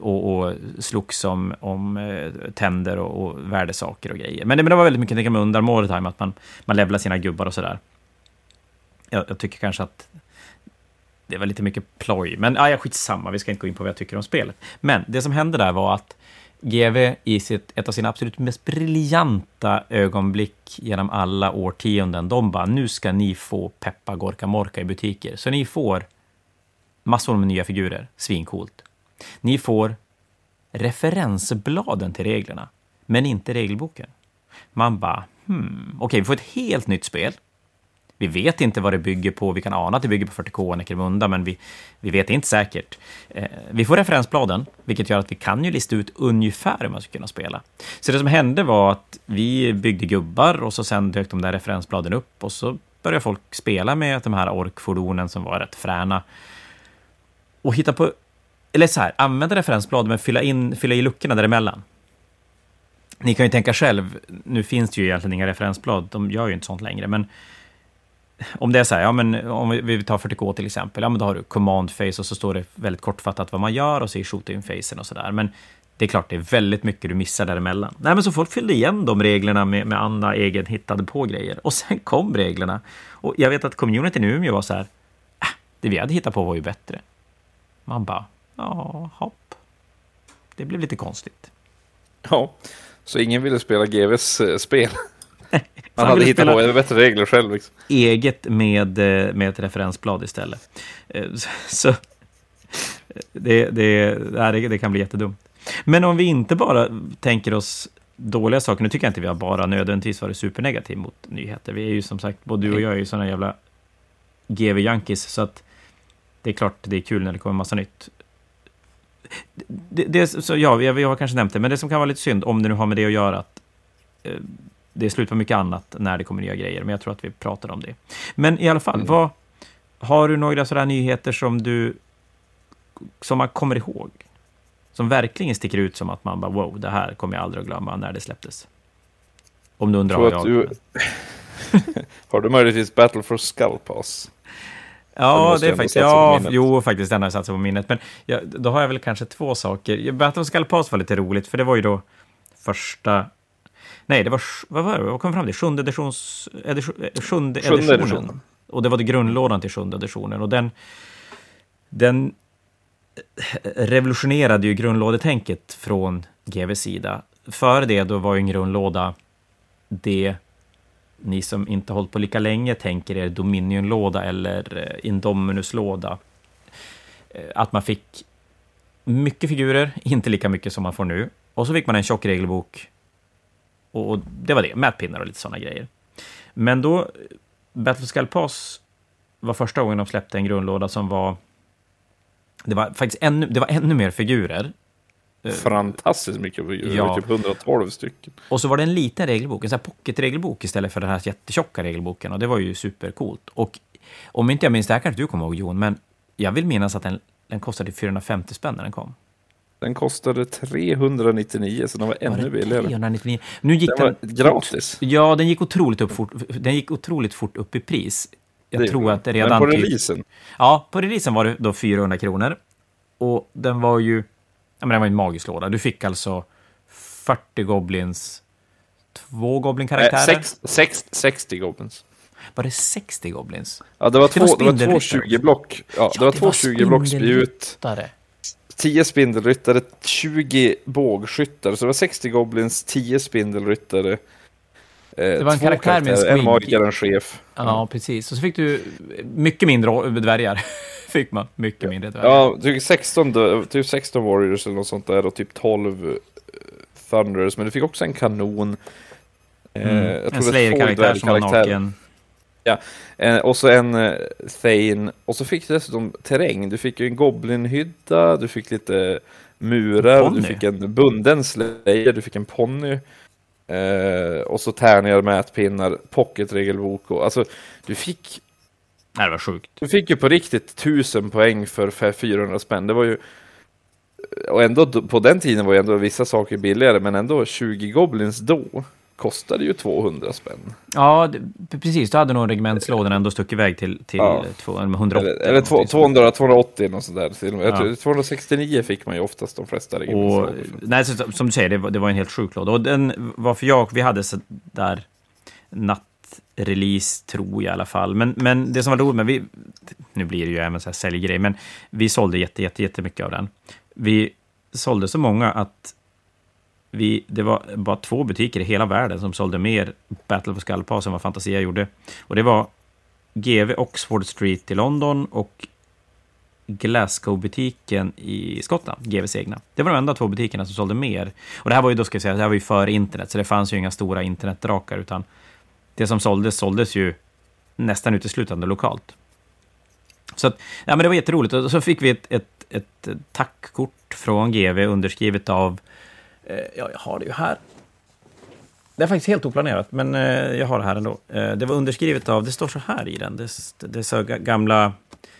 och, och slogs om, om eh, tänder och, och värdesaker och grejer. Men det, men det var väldigt mycket Necromunda Mordheim, att man, man levlar sina gubbar och sådär. Jag, jag tycker kanske att det var lite mycket ploj, men ja, skitsamma, vi ska inte gå in på vad jag tycker om spelet. Men det som hände där var att GV i sitt, ett av sina absolut mest briljanta ögonblick genom alla årtionden, de bara, nu ska ni få Peppa Gorka Morka i butiker. Så ni får massor med nya figurer, svincoolt. Ni får referensbladen till reglerna, men inte regelboken. Man bara, hmm, okej, okay, vi får ett helt nytt spel vi vet inte vad det bygger på. Vi kan ana att det bygger på 40K och Necromunda, men vi, vi vet inte säkert. Eh, vi får referensbladen, vilket gör att vi kan ju lista ut ungefär hur man ska kunna spela. Så det som hände var att vi byggde gubbar och så sen dök de där referensbladen upp och så började folk spela med de här orkfordonen som var rätt fräna. Och hitta på, eller så här, använda referensbladen men fylla, in, fylla i luckorna däremellan. Ni kan ju tänka själv, nu finns det ju egentligen inga referensblad, de gör ju inte sånt längre, men om det är så här, ja, men om vi tar 40K till exempel, ja, men då har du command face och så står det väldigt kortfattat vad man gör och så är shooting facen och så där. Men det är klart, det är väldigt mycket du missar däremellan. Nej, men så folk fyllde igen de reglerna med, med andra egen hittade på grejer. Och sen kom reglerna. Och jag vet att communityn i Umeå var så här, äh, det vi hade hittat på var ju bättre. Man bara, ja, hopp. Det blev lite konstigt. Ja, så ingen ville spela GVs eh, spel? Man hade hittat på bättre regler själv. Liksom. Eget med, eh, med ett referensblad istället. Eh, <laughs> så det, det, det, det kan bli jättedumt. Men om vi inte bara tänker oss dåliga saker, nu tycker jag inte vi har bara nödvändigtvis varit supernegativ mot nyheter. Vi är ju som sagt, både du och jag är ju sådana jävla GV-junkies, så att det är klart det är kul när det kommer massa nytt. det, det, så, ja, vi, vi har kanske nämnt det, men det som kan vara lite synd, om det nu har med det att göra, att eh, det är slut på mycket annat när det kommer nya grejer, men jag tror att vi pratar om det. Men i alla fall, Mm. vad, har du några sådana nyheter som du som man kommer ihåg? Som verkligen sticker ut som att man bara wow, det här kommer jag aldrig att glömma när det släpptes. Om du undrar Tror vad jag... du... <laughs> har du möjligtvis Battle for Skull Pass? Det Ja, det är jag faktiskt... Ja, jo, faktiskt. Den har jag satsat på minnet. Men ja, då har jag väl kanske två saker. Battle of Skull Pass var lite roligt, för det var ju då första... Nej, det var... Vad var det? Vad kom fram till? Sjunde editions... Edition, eh, sjunde, Sjunde editionen. editionen. Och det var det grundlådan till sjunde editionen. Och den... Den revolutionerade ju grundlådetänket från GVs sida. Före det då var ju en grundlåda det ni som inte hållit på lika länge tänker er Dominion-låda eller eh, Indominus-låda. Eh, Att man fick mycket figurer, inte lika mycket som man får nu. Och så fick man en tjock regelbok. Och det var det, mätpinnar och lite sådana grejer. Men då, Battle Skull Pass var första gången de släppte en grundlåda som var... Det var faktiskt ännu, det var ännu mer figurer. Eh, Fantastiskt mycket figurer, Ja. typ 112 stycken. Och så var det en liten regelbok, en sån här pocket-regelbok istället för den här jättetjocka regelboken. Och det var ju supercoolt. Och om inte jag minns, det här kanske du kommer ihåg Jon, men jag vill minnas att den, den kostade 450 spänn när den kom. Den kostade 399, så den var Var ännu billigare. 399? Nu gick Den den... var gratis. Ja, den gick otroligt, upp fort, den gick otroligt fort upp i pris. Jag Det tror att det redan... Men på typ- releasen, Ja, på releasen var det då 400 kronor. Och den var ju... Ja, men den var en magisk låda. Du fick alltså 40 goblins, två goblin-karaktärer. sex, sex, 60 goblins. Var det 60 goblins? Ja, det var Det var två, det var två spindelryttare 20-block. Ja, det var två 20-block spjut. 10 spindelryttare, 20 bågskyttar. Så det var 60 goblins, 10 spindelryttare. Eh, Det var en karaktär med en magiker en chef. Ja, precis. Och så fick du mycket mindre dvärgar. <laughs> fick man. Mycket mindre dvärgar. Ja, typ 16, dö- typ 16 warriors eller något sånt där och typ 12 eh, thunders. Men du fick också en kanon. Eh, Mm. En Slayer-karaktär som var naken. Eh, och så en eh, Thane. Och så fick du dessutom terräng. Du fick ju en goblinhydda, du fick lite murar, du fick en bunden slayer, du fick en ponny. Eh, och så tärningar, mätpinnar, pocketregelbok och alltså du fick, Nej, det var sjukt. du fick ju på riktigt 1000 poäng för för 400 spänn. Det var ju och ändå på den tiden var ju ändå vissa saker billigare, men ändå 20 goblins då kostade ju 200 spänn. Ja, det, precis. Då hade nog regementslådan ändå stuckit iväg till, till Ja. två- 180. Eller, eller två- någonting. 200, 280 och sådär. och med. Ja. tror 269 fick man ju oftast de flesta Och, regementslådor för. nej, så, som du säger, det var, det var en helt sjuk låda. Och den var för jag, vi hade så där nattrelease, tror jag i alla fall. Men, men det som var roligt, men vi, nu blir det ju även så här säljgrej, men vi sålde jätte, jätte, jättemycket av den. Vi sålde så många att vi, det var bara två butiker i hela världen som sålde mer Battle for Skull än vad Fantasia gjorde. Och det var GV Oxford Street i London och Glasgow-butiken i Skottland, GVs egna. Det var de enda två butikerna som sålde mer. Och det här var ju då, ska jag säga, det här var ju före internet, så det fanns ju inga stora internetdrakar, utan det som såldes, såldes ju nästan uteslutande lokalt. Så att, ja, men det var jätteroligt. Och så fick vi ett, ett, ett tackkort från GV underskrivet av, Eh, ja, jag har det ju här. Det är faktiskt helt oplanerat, men eh, jag har det här ändå. Eh, det var underskrivet av, det står så här i den, det, det är så gamla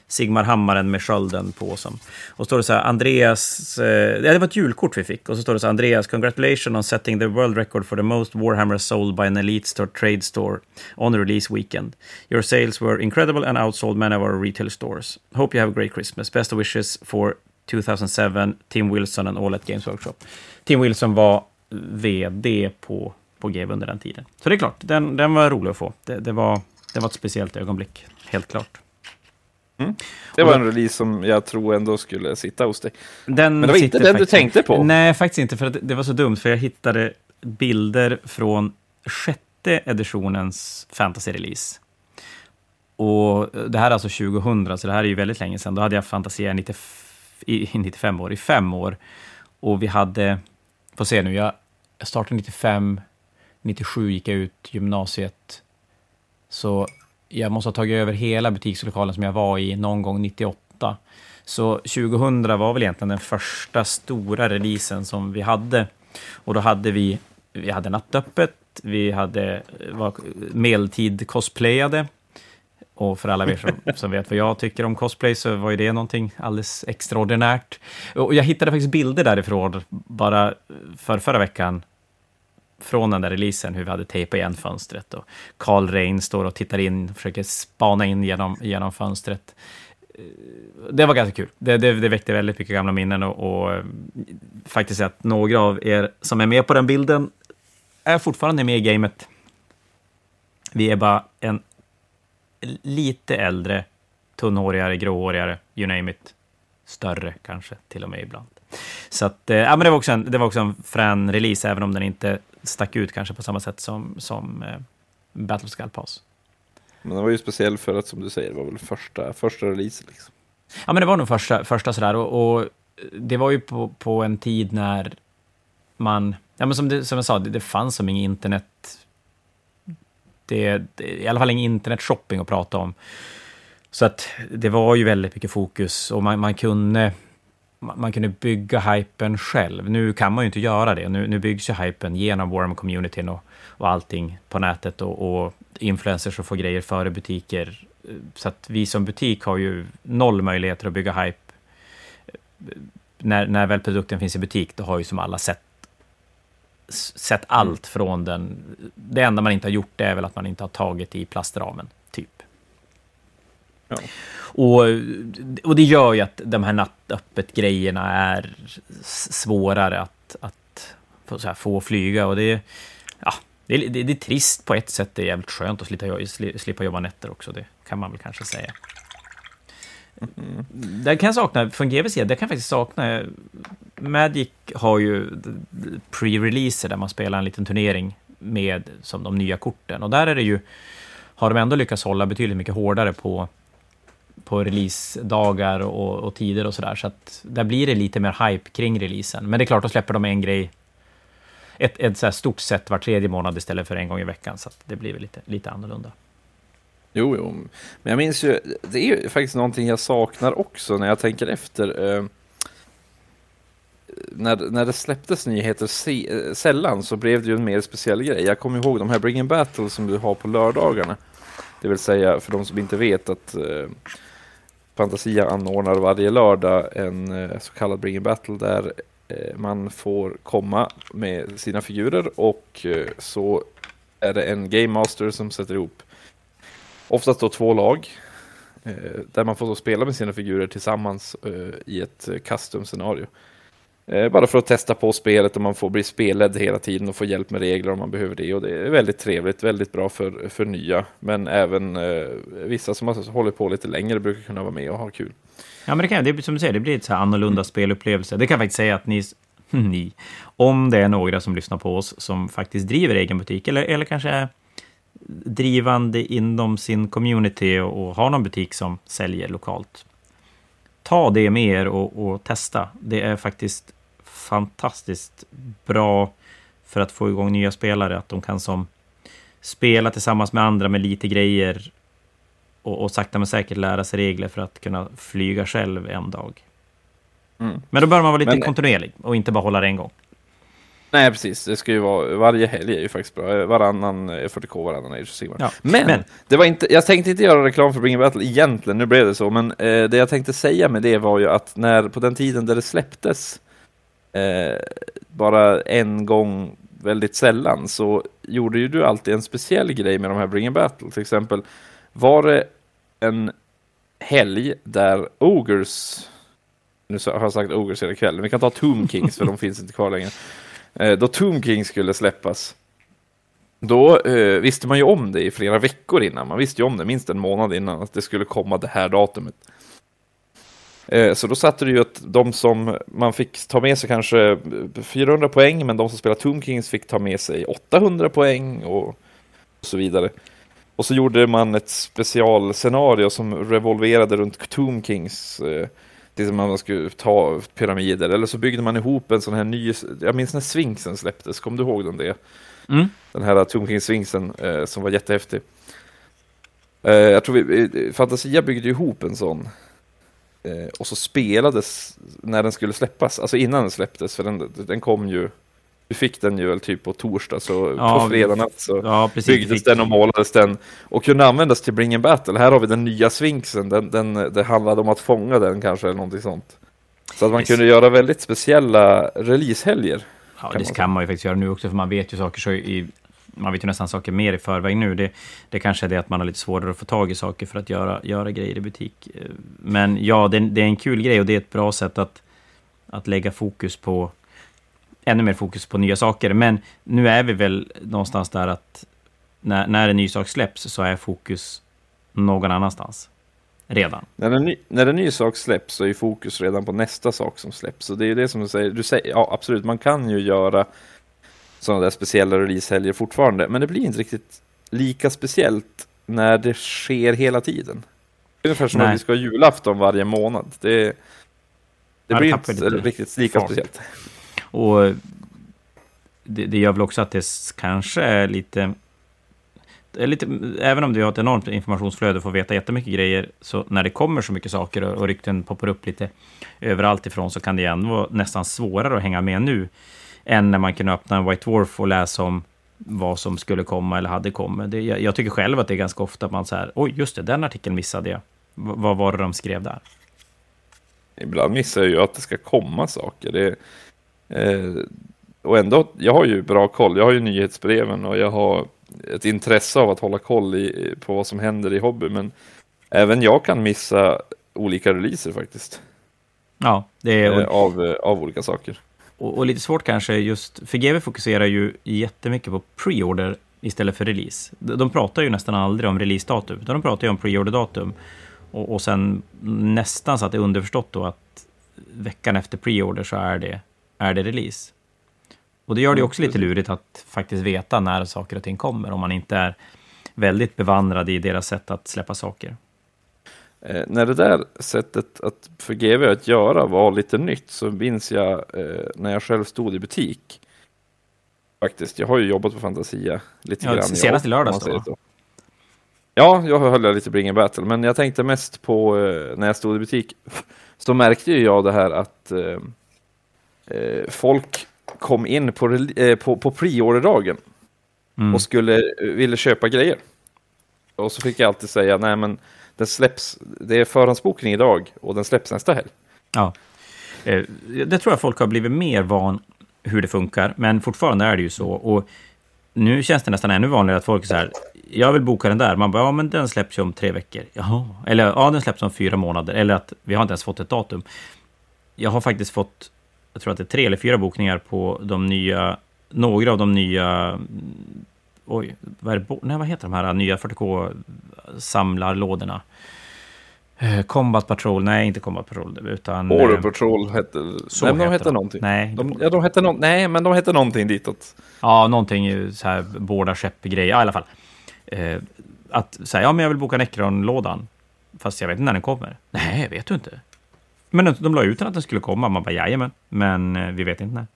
Sigmar Hammaren med skölden på som. Och står det så här, Andreas, eh, det var ett julkort vi fick. Och så står det så här, Andreas, congratulations on setting the world record for the most Warhammer sold by an elite store trade store on release weekend. Your sales were incredible and outsold many of our retail stores. Hope you have a great Christmas. Best wishes for 2007, Tim Wilson and All at Games Workshop. Tim Wilson var vd på, på GW under den tiden. Så det är klart, den, den var rolig att få. Det, det, var, det var ett speciellt ögonblick, helt klart. Det var en release som jag tror ändå skulle sitta hos dig. Den Men det var inte den du tänkte på? Nej, faktiskt inte, för att det- var så dumt, för jag hittade bilder från sjätte editionens fantasy-release. Och det här är alltså 2000, så det här är ju väldigt länge sedan. Då hade jag Fantasia 90, i 95 år, i fem år. Och vi hade, får se nu, jag, jag startade 95, 97 gick jag ut gymnasiet. Så jag måste ha tagit över hela butikslokalen som jag var i någon gång 98. Så 2000 var väl egentligen den första stora releasen som vi hade. Och då hade vi, vi hade nattöppet, vi hade var medeltid cosplayade. Och för alla er som, <laughs> som vet vad jag tycker om cosplay så var ju det någonting alldeles extraordinärt. Och jag hittade faktiskt bilder därifrån bara för förra veckan från den där releasen, hur vi hade tejpat igen fönstret. Och Carl Rein står och tittar in, försöker spana in genom, genom fönstret. Eh, det var ganska kul. Det, det, det väckte väldigt mycket gamla minnen och, och faktiskt att några av er som är med på den bilden är fortfarande med i gamet. Vi är bara en lite äldre, tunnhårigare, gråhårigare, you name it. Större kanske, till och med ibland. Så att, eh, ja, men det, var också en, det var också en frän release, även om den inte stack ut kanske på samma sätt som, som eh, Battle Skull Pass. Men den var ju speciell för att, som du säger, det var väl första, första release. Liksom. Ja, men det var nog första, första sådär. Och, och det var ju på, på en tid när man... Ja, men som, det, som jag sa, det, det fanns som inget internet... Det, det, I alla fall ingen internetshopping att prata om. Så att det var ju väldigt mycket fokus och man, man kunde man kunde bygga hypen själv. Nu kan man ju inte göra det. Nu, nu byggs ju hypen genom Worm-communityn och, och allting på nätet och, och influencers som får grejer före butiker. Så att vi som butik har ju noll möjligheter att bygga hype. När, när väl produkten finns i butik, då har ju som alla sett, sett allt mm. från den. Det enda man inte har gjort är väl att man inte har tagit i plastramen, typ. Ja. Och, och det gör ju att de här nattöppet-grejerna är svårare att, att få, här, få flyga. Och det, ja, det, är, det, det är trist på ett sätt. Det är jävligt skönt att slippa, slippa jobba nätter också. Det kan man väl kanske säga. Mm. Där kan jag sakna, från GBC, där kan jag faktiskt sakna... Magic har ju pre-releaser där man spelar en liten turnering med som de nya korten. Och där är det ju, har de ändå lyckats hålla betydligt mycket hårdare på på releasedagar och, och tider och sådär. Så att där blir det lite mer hype kring releasen. Men det är klart, då släpper de en grej, ett, ett så här stort set var tredje månad istället för en gång i veckan. Så att det blir väl lite, lite annorlunda. Jo, jo, men jag minns ju, det är ju faktiskt någonting jag saknar också när jag tänker efter. Eh, när, när det släpptes nyheter se, eh, sällan så blev det ju en mer speciell grej. Jag kommer ihåg de här Bring in Battle som du har på lördagarna. Det vill säga, för de som inte vet, att eh, Fantasia anordnar varje lördag en eh, så kallad Bring in Battle där eh, man får komma med sina figurer och eh, så är det en Game Master som sätter ihop oftast då två lag där man får spela med sina figurer tillsammans i ett custom-scenario. Eh, bara för att testa på spelet och man får bli spelledd hela tiden och få hjälp med regler om man behöver det. Och det är väldigt trevligt, väldigt bra för, för nya. Men även eh, vissa som har hållit på lite längre brukar kunna vara med och ha kul. Ja, men det kan det, som du säger, det blir ett så här annorlunda mm. spelupplevelse. Det kan jag faktiskt säga att ni, <laughs> ni, om det är några som lyssnar på oss som faktiskt driver egen butik eller, eller kanske är drivande inom sin community och, och har någon butik som säljer lokalt. Ta det med er och, och testa. Det är faktiskt fantastiskt bra för att få igång nya spelare. Att de kan som spela tillsammans med andra med lite grejer och, och sakta men säkert lära sig regler för att kunna flyga själv en dag. Mm. Men då bör man vara lite men, kontinuerlig och inte bara hålla det en gång. Nej, precis. Det ska ju vara, varje helg är ju faktiskt bra. Varannan 40K, varannan Age of Sigmar. Ja. Men, men, det var inte, jag tänkte inte göra reklam för Bring Battle egentligen, nu blev det så, men eh, det jag tänkte säga med det var ju att när på den tiden där det släpptes eh, bara en gång väldigt sällan så gjorde ju du alltid en speciell grej med de här Bring Battle. Till exempel var det en helg där Ogers, nu har jag sagt Ogers hela kvällen, vi kan ta Tomb Kings för de <laughs> finns inte kvar längre. Eh, då Tomb Kings skulle släppas. Då eh, visste man ju om det i flera veckor innan. Man visste ju om det minst en månad innan att det skulle komma det här datumet. Eh, så då satte det ju att de som man fick ta med sig kanske 400 poäng, men de som spelade Tomb Kings fick ta med sig 800 poäng och, så vidare. Och så gjorde man ett specialscenario som revolverade runt Tomb Kings. Eh, det man skulle ta pyramider, eller så byggde man ihop en sån här ny, jag minns när Sphinxen släpptes, kom du ihåg den det? Mm. Den här Tomb Sphinxen eh, som var jättehäftig. jag tror vi, Fantasia byggde ihop en sån Eh, och så spelades när den skulle släppas, alltså innan den släpptes, för den, den kom ju vi fick den ju väl typ på torsdag, så Ja, på fredag natt så Ja, precis. byggdes den och målades den och kunde användas till Bring in Battle. Här har vi den nya Sfinxen, den, den, det handlade om att fånga den kanske eller någonting sånt. Så att man Precis. kunde göra väldigt speciella releasehelger. Ja, kan det man kan man ju faktiskt göra nu också, för man vet ju saker så i... Man vet ju nästan saker mer i förväg nu. Det, det kanske är det att man har lite svårare att få tag i saker för att göra, göra grejer i butik. Eh, Men ja, det, det är en kul grej och det är ett bra sätt att, att lägga fokus på... Ännu mer fokus på nya saker. Men nu är vi väl någonstans där att när, när en ny sak släpps så är fokus någon annanstans. Redan. När en, ny, när en ny sak släpps så är fokus redan på nästa sak som släpps. Så det är det som du säger, du säger, ja absolut, man kan ju göra sådana där speciella releasehelger fortfarande, men det blir inte riktigt lika speciellt när det sker hela tiden. Ungefär som Nej. att vi ska ha julafton varje månad. Det, det blir inte riktigt lika fart. speciellt. Och det, det gör väl också att det kanske är lite, är lite... Även om du har ett enormt informationsflöde och får veta jättemycket grejer, så när det kommer så mycket saker och, och rykten poppar upp lite överallt ifrån, så kan det ändå vara nästan svårare att hänga med nu, än när man kunde öppna en White Dwarf och läsa om vad som skulle komma eller hade kommit. Det, jag, jag tycker själv att det är ganska ofta att man säger, oj, just det, den artikeln missade jag. V- vad var det de skrev där? Ibland missar jag ju att det ska komma saker. Det, eh, och ändå, jag har ju bra koll. Jag har ju nyhetsbreven och jag har ett intresse av att hålla koll i, på vad som händer i hobby. Men även jag kan missa olika releaser faktiskt. Ja, det är... Eh, av, eh, av olika saker. Och, och lite svårt kanske just, för GW fokuserar ju jättemycket på pre-order istället för release. De, de pratar ju nästan aldrig om releasedatum, utan de pratar ju om pre-order-datum. Och, och sen nästan så att det är underförstått då att veckan efter pre-order så är det, är det release. Och det gör det också lite lurigt att faktiskt veta när saker och ting kommer, om man inte är väldigt bevandrad i deras sätt att släppa saker. Eh, när det där sättet att för GW att göra var lite nytt så minns jag eh, när jag själv stod i butik. Faktiskt, jag har ju jobbat på Fantasia lite Ja, grann. senast i lördags då, så. Ja, jag höll lite Bring Battle, men jag tänkte mest på eh, när jag stod i butik. <laughs> Så märkte ju jag det här att eh, folk kom in på, eh, på, på pre-order-dagen Mm. och skulle, eh, ville köpa grejer. Och så fick jag alltid säga, nej men den släpps, det är förhandsbokning idag och den släpps nästa helg. Ja. Eh, Det tror jag folk har blivit mer van hur det funkar, men fortfarande är det ju så. Och nu känns det nästan ännu vanligare att folk är så här, jag vill boka den där. Man bara, ja men den släpps ju om tre veckor. Jaha. Eller ja, den släpps om fyra månader. Eller att vi har inte ens fått ett datum. Jag har faktiskt fått, jag tror att det är tre eller fyra bokningar på de nya, några av de nya, oj, vad, är det, nej, vad heter de här nya 40K-samlarlådorna? Eh, Combat Patrol, nej inte Combat Patrol, utan... Oro eh, Patrol hette, så nej, men de heter hette de. någonting. Nej, De, ja, de hette no, nej, men de hette någonting ditåt. Ja, någonting så här båda skepp-grej, ja, i alla fall. Eh, att säga, ja men jag vill boka Necron-lådan, fast jag vet inte när den kommer. Nej, vet du inte. Men de, la ut den att den skulle komma, man bara jajamän, men eh, vi vet inte när.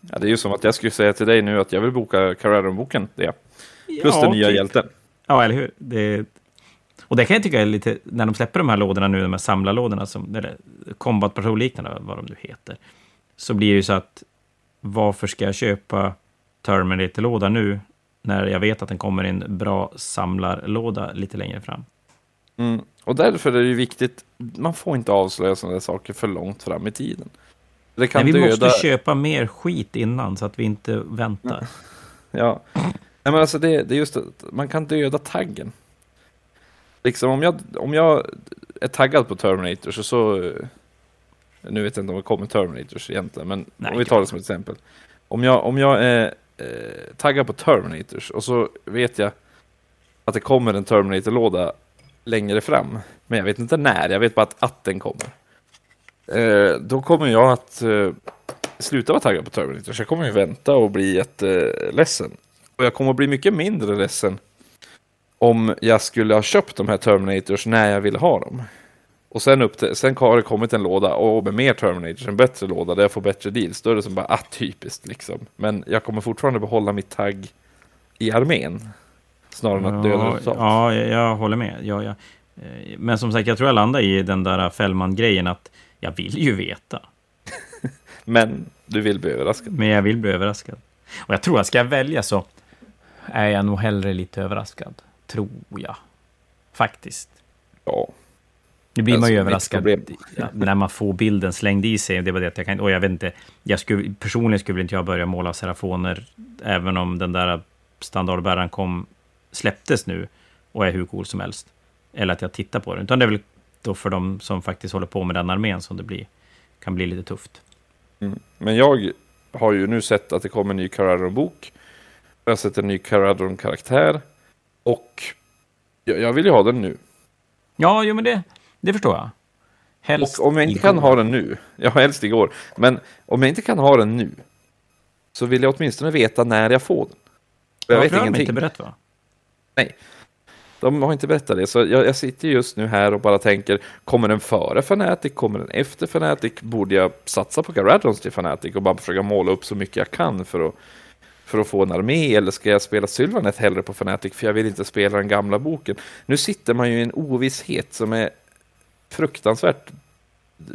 Ja, det är ju som att jag skulle säga till dig nu att jag vill boka det. Plus den nya typ. hjälten. Ja, eller hur? Det, och det kan jag tycka är lite, när de släpper de här lådorna nu, de här samlarlådorna, som, eller Combat Patrol-liknande, vad de nu heter, så blir det ju så att varför ska jag köpa Terminator-låda nu, när jag vet att den kommer i en bra samlarlåda lite längre fram? Mm. Och därför är det ju viktigt, man får inte avslöja sådana saker för långt fram i tiden. Det kan Nej, vi döda... måste köpa mer skit innan, så att vi inte väntar. <laughs> Ja. Nej, men alltså det, det är just att man kan döda taggen. Liksom om jag, om jag är taggad på Terminator så, så nu vet jag inte om det kommer Terminators egentligen, men Nej, om vi tar det som ett exempel. Om jag, om jag är eh, taggad på Terminators och så vet jag att det kommer en Terminator-låda längre fram, men jag vet inte när, jag vet bara att, att den kommer. Eh, då kommer jag att eh, sluta vara taggad på Terminator, så jag kommer ju vänta och bli jätteledsen. Och jag kommer att bli mycket mindre ledsen om jag skulle ha köpt de här Terminators när jag ville ha dem. Och sen, upp till, sen har det kommit en låda och med mer Terminators, en bättre låda där jag får bättre deals. Då är det som bara atypiskt liksom. Men jag kommer fortfarande behålla mitt tagg i armén. Snarare än att döda Ja, totalt. ja, jag, håller med. Ja, ja. Eh, Men som sagt, jag tror jag landar i den där Fällman-grejen att jag vill ju veta. <laughs> Men du vill bli överraskad. Men jag vill bli överraskad. Och jag tror att ska jag välja så är jag nog hellre lite överraskad. Tror jag. Faktiskt. Ja. Nu blir man Alltså, ju mitt överraskad <laughs> när man får bilden slängd i sig. Det var det att jag kan Och jag vet inte. Jag skulle, personligen skulle inte jag börja måla serafoner. Även om den där standardbäraren kom, släpptes nu och är hur cool som helst. Eller att jag tittar på den. Utan det är väl då för de som faktiskt håller på med den armén som det blir, kan bli lite tufft. Mm. Men jag har ju nu sett att det kommer en ny Caradron-bok. Jag har sett en ny Caradron-karaktär. Och jag, jag vill ju ha den nu. Ja, jo, men det, det förstår jag. Helst Och om jag inte igår. kan ha den nu, har helst igår, men om jag inte kan ha den nu, så vill jag åtminstone veta när jag får den. Jag Ja, vet har de ingenting. inte berättat Nej, De har inte berättat det, så jag, jag sitter just nu här och bara tänker, kommer den före Fnatic, kommer den efter Fnatic? Borde jag satsa på Caradrons till Fnatic och bara försöka måla upp så mycket jag kan för att, för att få en armé? Eller ska jag spela Sylvanet hellre på Fnatic, för jag vill inte spela den gamla boken? Nu sitter man ju i en ovisshet som är fruktansvärt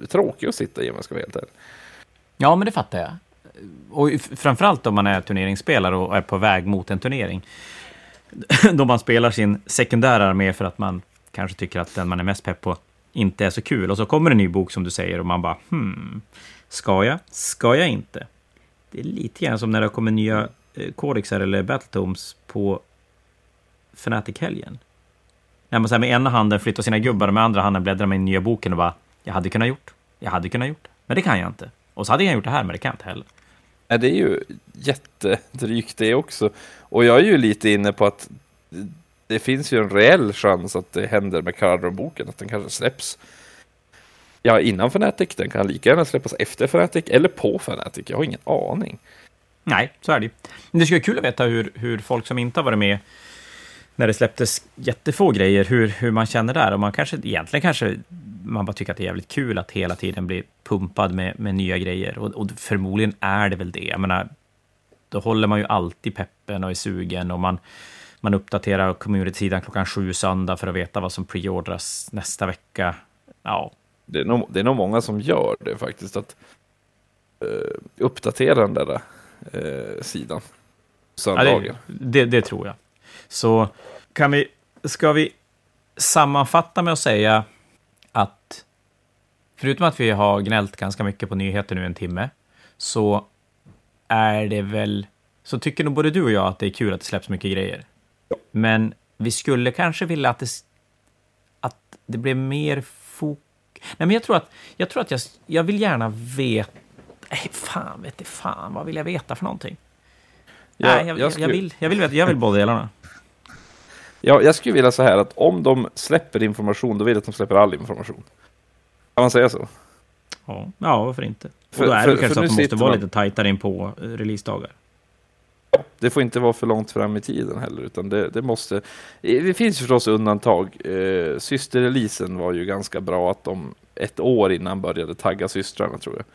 tråkig att sitta i om jag ska vara helt ärlig. Ja, men det fattar jag. Och framförallt om man är turneringsspelare och är på väg mot en turnering. <laughs> Då man spelar sin sekundära armé för att man kanske tycker att den man är mest pepp på inte är så kul. Och så kommer en ny bok som du säger och man bara hmm, ska jag? Ska jag inte? Det är lite grann som när det kommer nya eh, kodexar eller battletomes på Fnatic-helgen. När man så här med ena handen flyttar sina gubbar och med andra handen bläddrar man i den nya boken och bara jag hade kunnat gjort, jag hade kunnat gjort, men det kan jag inte. Och så hade jag gjort det här, men det kan jag inte heller. Nej, det är ju jättedrygt det också. Och jag är ju lite inne på att det finns ju en reell chans att det händer med Caradron-boken, att den kanske släpps ja, innan Fnatic, den kan lika gärna släppas efter Fnatic eller på Fnatic, jag har ingen aning. Nej, så är det ju. Men det skulle vara kul att veta hur, hur folk som inte har varit med när det släpptes jättefå grejer, hur, hur man känner där. Och man kanske egentligen kanske man bara tycker att det är jävligt kul att hela tiden bli pumpad med, med nya grejer. Och, och förmodligen är det väl det. Jag menar, då håller man ju alltid peppen och är sugen och man, man uppdaterar community-sidan klockan sju söndag för att veta vad som preordras nästa vecka. Ja, Det är nog, det är nog många som gör det faktiskt, att uh, uppdatera den där eh, sidan. Ja, Söndagen. det, det, det tror jag. Så kan vi, ska vi sammanfatta med att säga förutom att vi har gnällt ganska mycket på nyheter nu en timme, så är det väl, så tycker nog både du och jag att det är kul att det släpps mycket grejer. Men vi skulle kanske vilja att det, att det blev mer fok... Nej, men jag tror att jag, tror att jag, jag vill gärna veta... Nej, fan vet det fan, vad vill jag veta för någonting? Ja, Nej, jag, jag jag, jag, skulle- vill, jag, vill, veta- jag vill båda delarna. Ja, jag skulle vilja så här att om de släpper information, då vill jag att de släpper all information. Kan man säga så? Ja, ja varför inte? För- och då är för- det kanske att de måste vara man- lite tajtare in på eh, releasedagar. Det får inte vara för långt fram i tiden heller, utan det, det måste... eh, Det finns förstås undantag. Eh, Systerreleasen var ju ganska bra att de ett år innan började tagga systrarna, tror jag.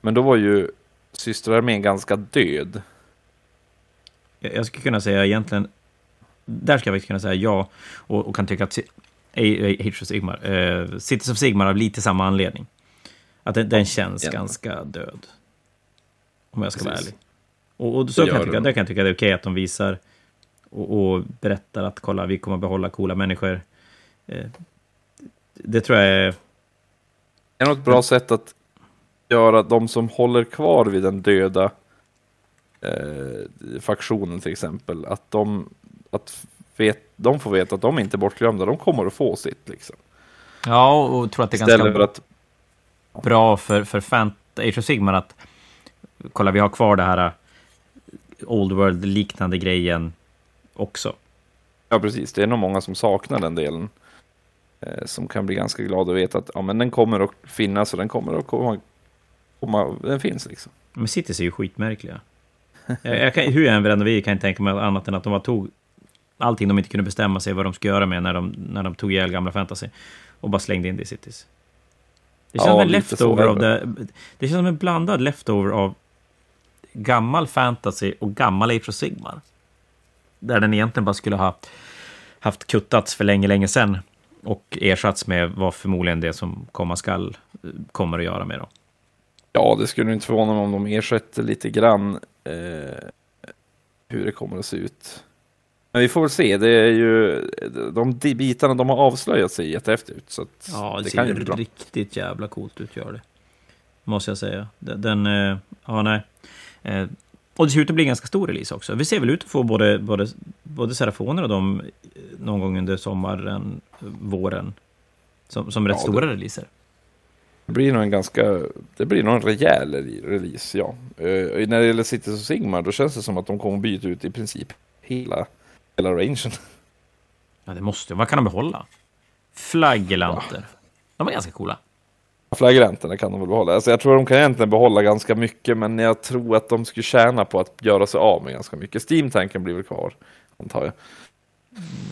Men då var ju systerarmén ganska död. Jag, jag skulle kunna säga egentligen, där ska jag faktiskt kunna säga ja, och, och kan tycka att Age of Sigmar, eh, Cities of Sigmar av lite samma anledning. Att den, den känns Ja. ganska död. Om jag ska vara Precis. ärlig. Och, och så Det kan jag tycka, kan jag tycka det är okej att de visar och, och berättar att kolla, vi kommer behålla coola människor. Eh, det tror jag är... Är något bra sätt att göra de som håller kvar vid den döda eh, faktionen till exempel, att de, att vet, de får veta att de inte är bortglömda, de kommer att få sitt liksom. Ja, och tror att det är Istället ganska att bra för, för fan, Age of Sigmar att kolla, vi har kvar det här uh, Old World-liknande grejen också. Ja, precis. Det är nog många som saknar den delen. Eh, som kan bli ganska glada att veta att ja, men den kommer att finnas och den kommer att komma. komma den finns liksom. Men Cities är ju skitmärkliga. <laughs> Jag, jag kan, hur jag än vänder vi kan jag inte tänka mig annat än att de var tog allting de inte kunde bestämma sig vad de skulle göra med när de, när de tog ihjäl gamla fantasy och bara slängde in det i Cities. Det känns Ja, som en leftover av det. det. Det känns som en blandad leftover av gammal fantasy och gammal Age of Sigmar. Där den egentligen bara skulle ha haft kuttats för länge, länge sedan. och ersatts med vad förmodligen det som komma skall eh, kommer att göra med dem. Ja, det skulle inte förvåna mig om de ersätter lite grann eh, hur det kommer att se ut. Men vi får väl se. Det är ju de bitarna de har avslöjat sig jättehäftigt ut. Så Ja, det, det ser kan ju ju bli bra. riktigt jävla coolt ut, gör det. Måste jag säga. Den, den eh, ja nej. Eh, och det ser ut att bli en ganska stor release också. Vi ser väl ut att få både, både, både Serafoner och dem eh, någon gång under sommaren, våren. Som, som rätt Ja, det- stora releaser. Det blir nog en ganska, det blir nog en rejäl release, ja. Eh, när det gäller Cities och Sigmar, då känns det som att de kommer byta ut i princip hela, hela rangen. Ja, det måste Vad kan de behålla? Flaggelanter. De är ganska coola. Flagranterna kan de väl behålla. Alltså jag tror de kan egentligen behålla ganska mycket, men jag tror att de skulle tjäna på att göra sig av med ganska mycket. Steam-tanken blir väl kvar, antar jag.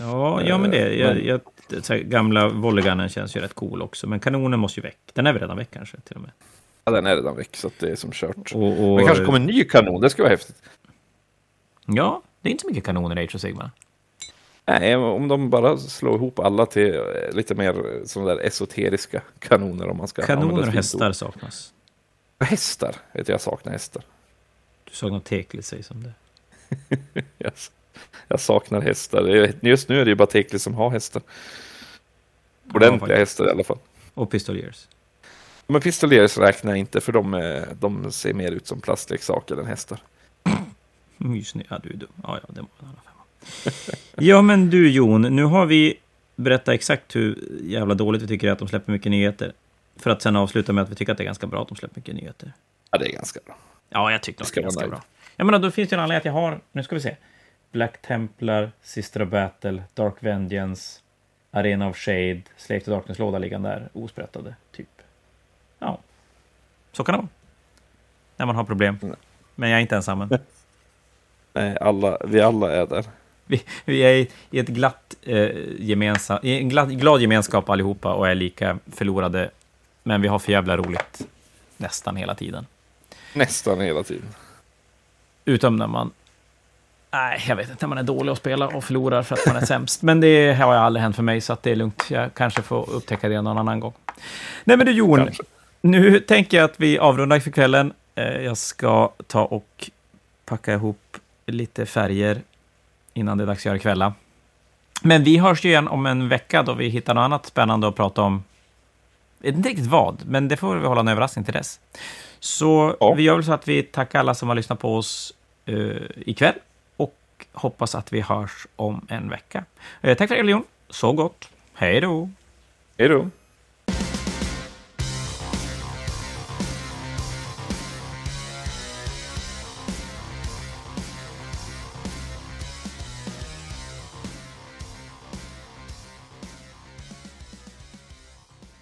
Ja, ja men det. Jag, men- jag, så här, gamla volleygunnen känns ju rätt cool också. Men kanonen måste ju väck. Den är väl redan väck kanske, till och med. Ja, den är redan väck, så att det är som kört. Och, och, Men kanske kommer en ny kanon, det skulle vara häftigt. Ja, det är inte så mycket kanoner i Age of Sigmar. Nej, om de bara slår ihop alla till eh, lite mer sådana där esoteriska kanoner om man ska Kanoner och hästar ord. saknas. Hästar, vet jag, jag saknar hästar. Du saknar Teklis, sägs som det. <laughs> Jag, jag saknar hästar. Just nu är det ju bara Tekli som har hästar. Ordentliga faktiskt. hästar i alla fall. Och Pistoliers. Men pistoleros räknar jag inte för de, är, de ser mer ut som plastleksaker än hästar. Mysny. Ja, du är dum. Ja, ja, det var en annan femma. <laughs> Ja, men du Jon, nu har vi berättat exakt hur jävla dåligt vi tycker att de släpper mycket nyheter. För att sen avsluta med att vi tycker att det är ganska bra att de släpper mycket nyheter. Ja, det är ganska bra. Ja, jag tycker ska det är ganska bra. Jag menar, då finns det ju en anledning att jag har, nu ska vi se, Black Templar, Sister of Battle, Dark Vengeance, Arena of Shade, Slave to Darkness-låda liggande där, osprättade, typ. Ja, så kan det vara. När man har problem. Mm. Men jag är inte ensam. <laughs> Nej, alla, vi alla är där. Vi, vi är i ett glatt, eh, gemensa, i en glad, glad gemenskap allihopa och är lika förlorade. Men vi har för jävla roligt nästan hela tiden. Nästan hela tiden. Utom när man... Nej, jag vet inte. När man är dålig att spela och förlorar för att man är sämst. Men det har aldrig hänt för mig, så att det är lugnt. Jag kanske får upptäcka det någon annan gång. Nej, men du Jon, Kanske. nu tänker jag att vi avrundar för kvällen. Eh, Jag ska ta och packa ihop lite färger innan det är dags att göra kvälla. Men vi hörs ju igen om en vecka då vi hittar något annat spännande att prata om. Jag vet inte riktigt vad, men det får vi hålla en överraskning till dess. Så Ja. vi gör väl så att vi tackar alla som har lyssnat på oss uh, ikväll och hoppas att vi hörs om en vecka. Eh, tack för det, Jon. Så gott. Hej då. Hej då.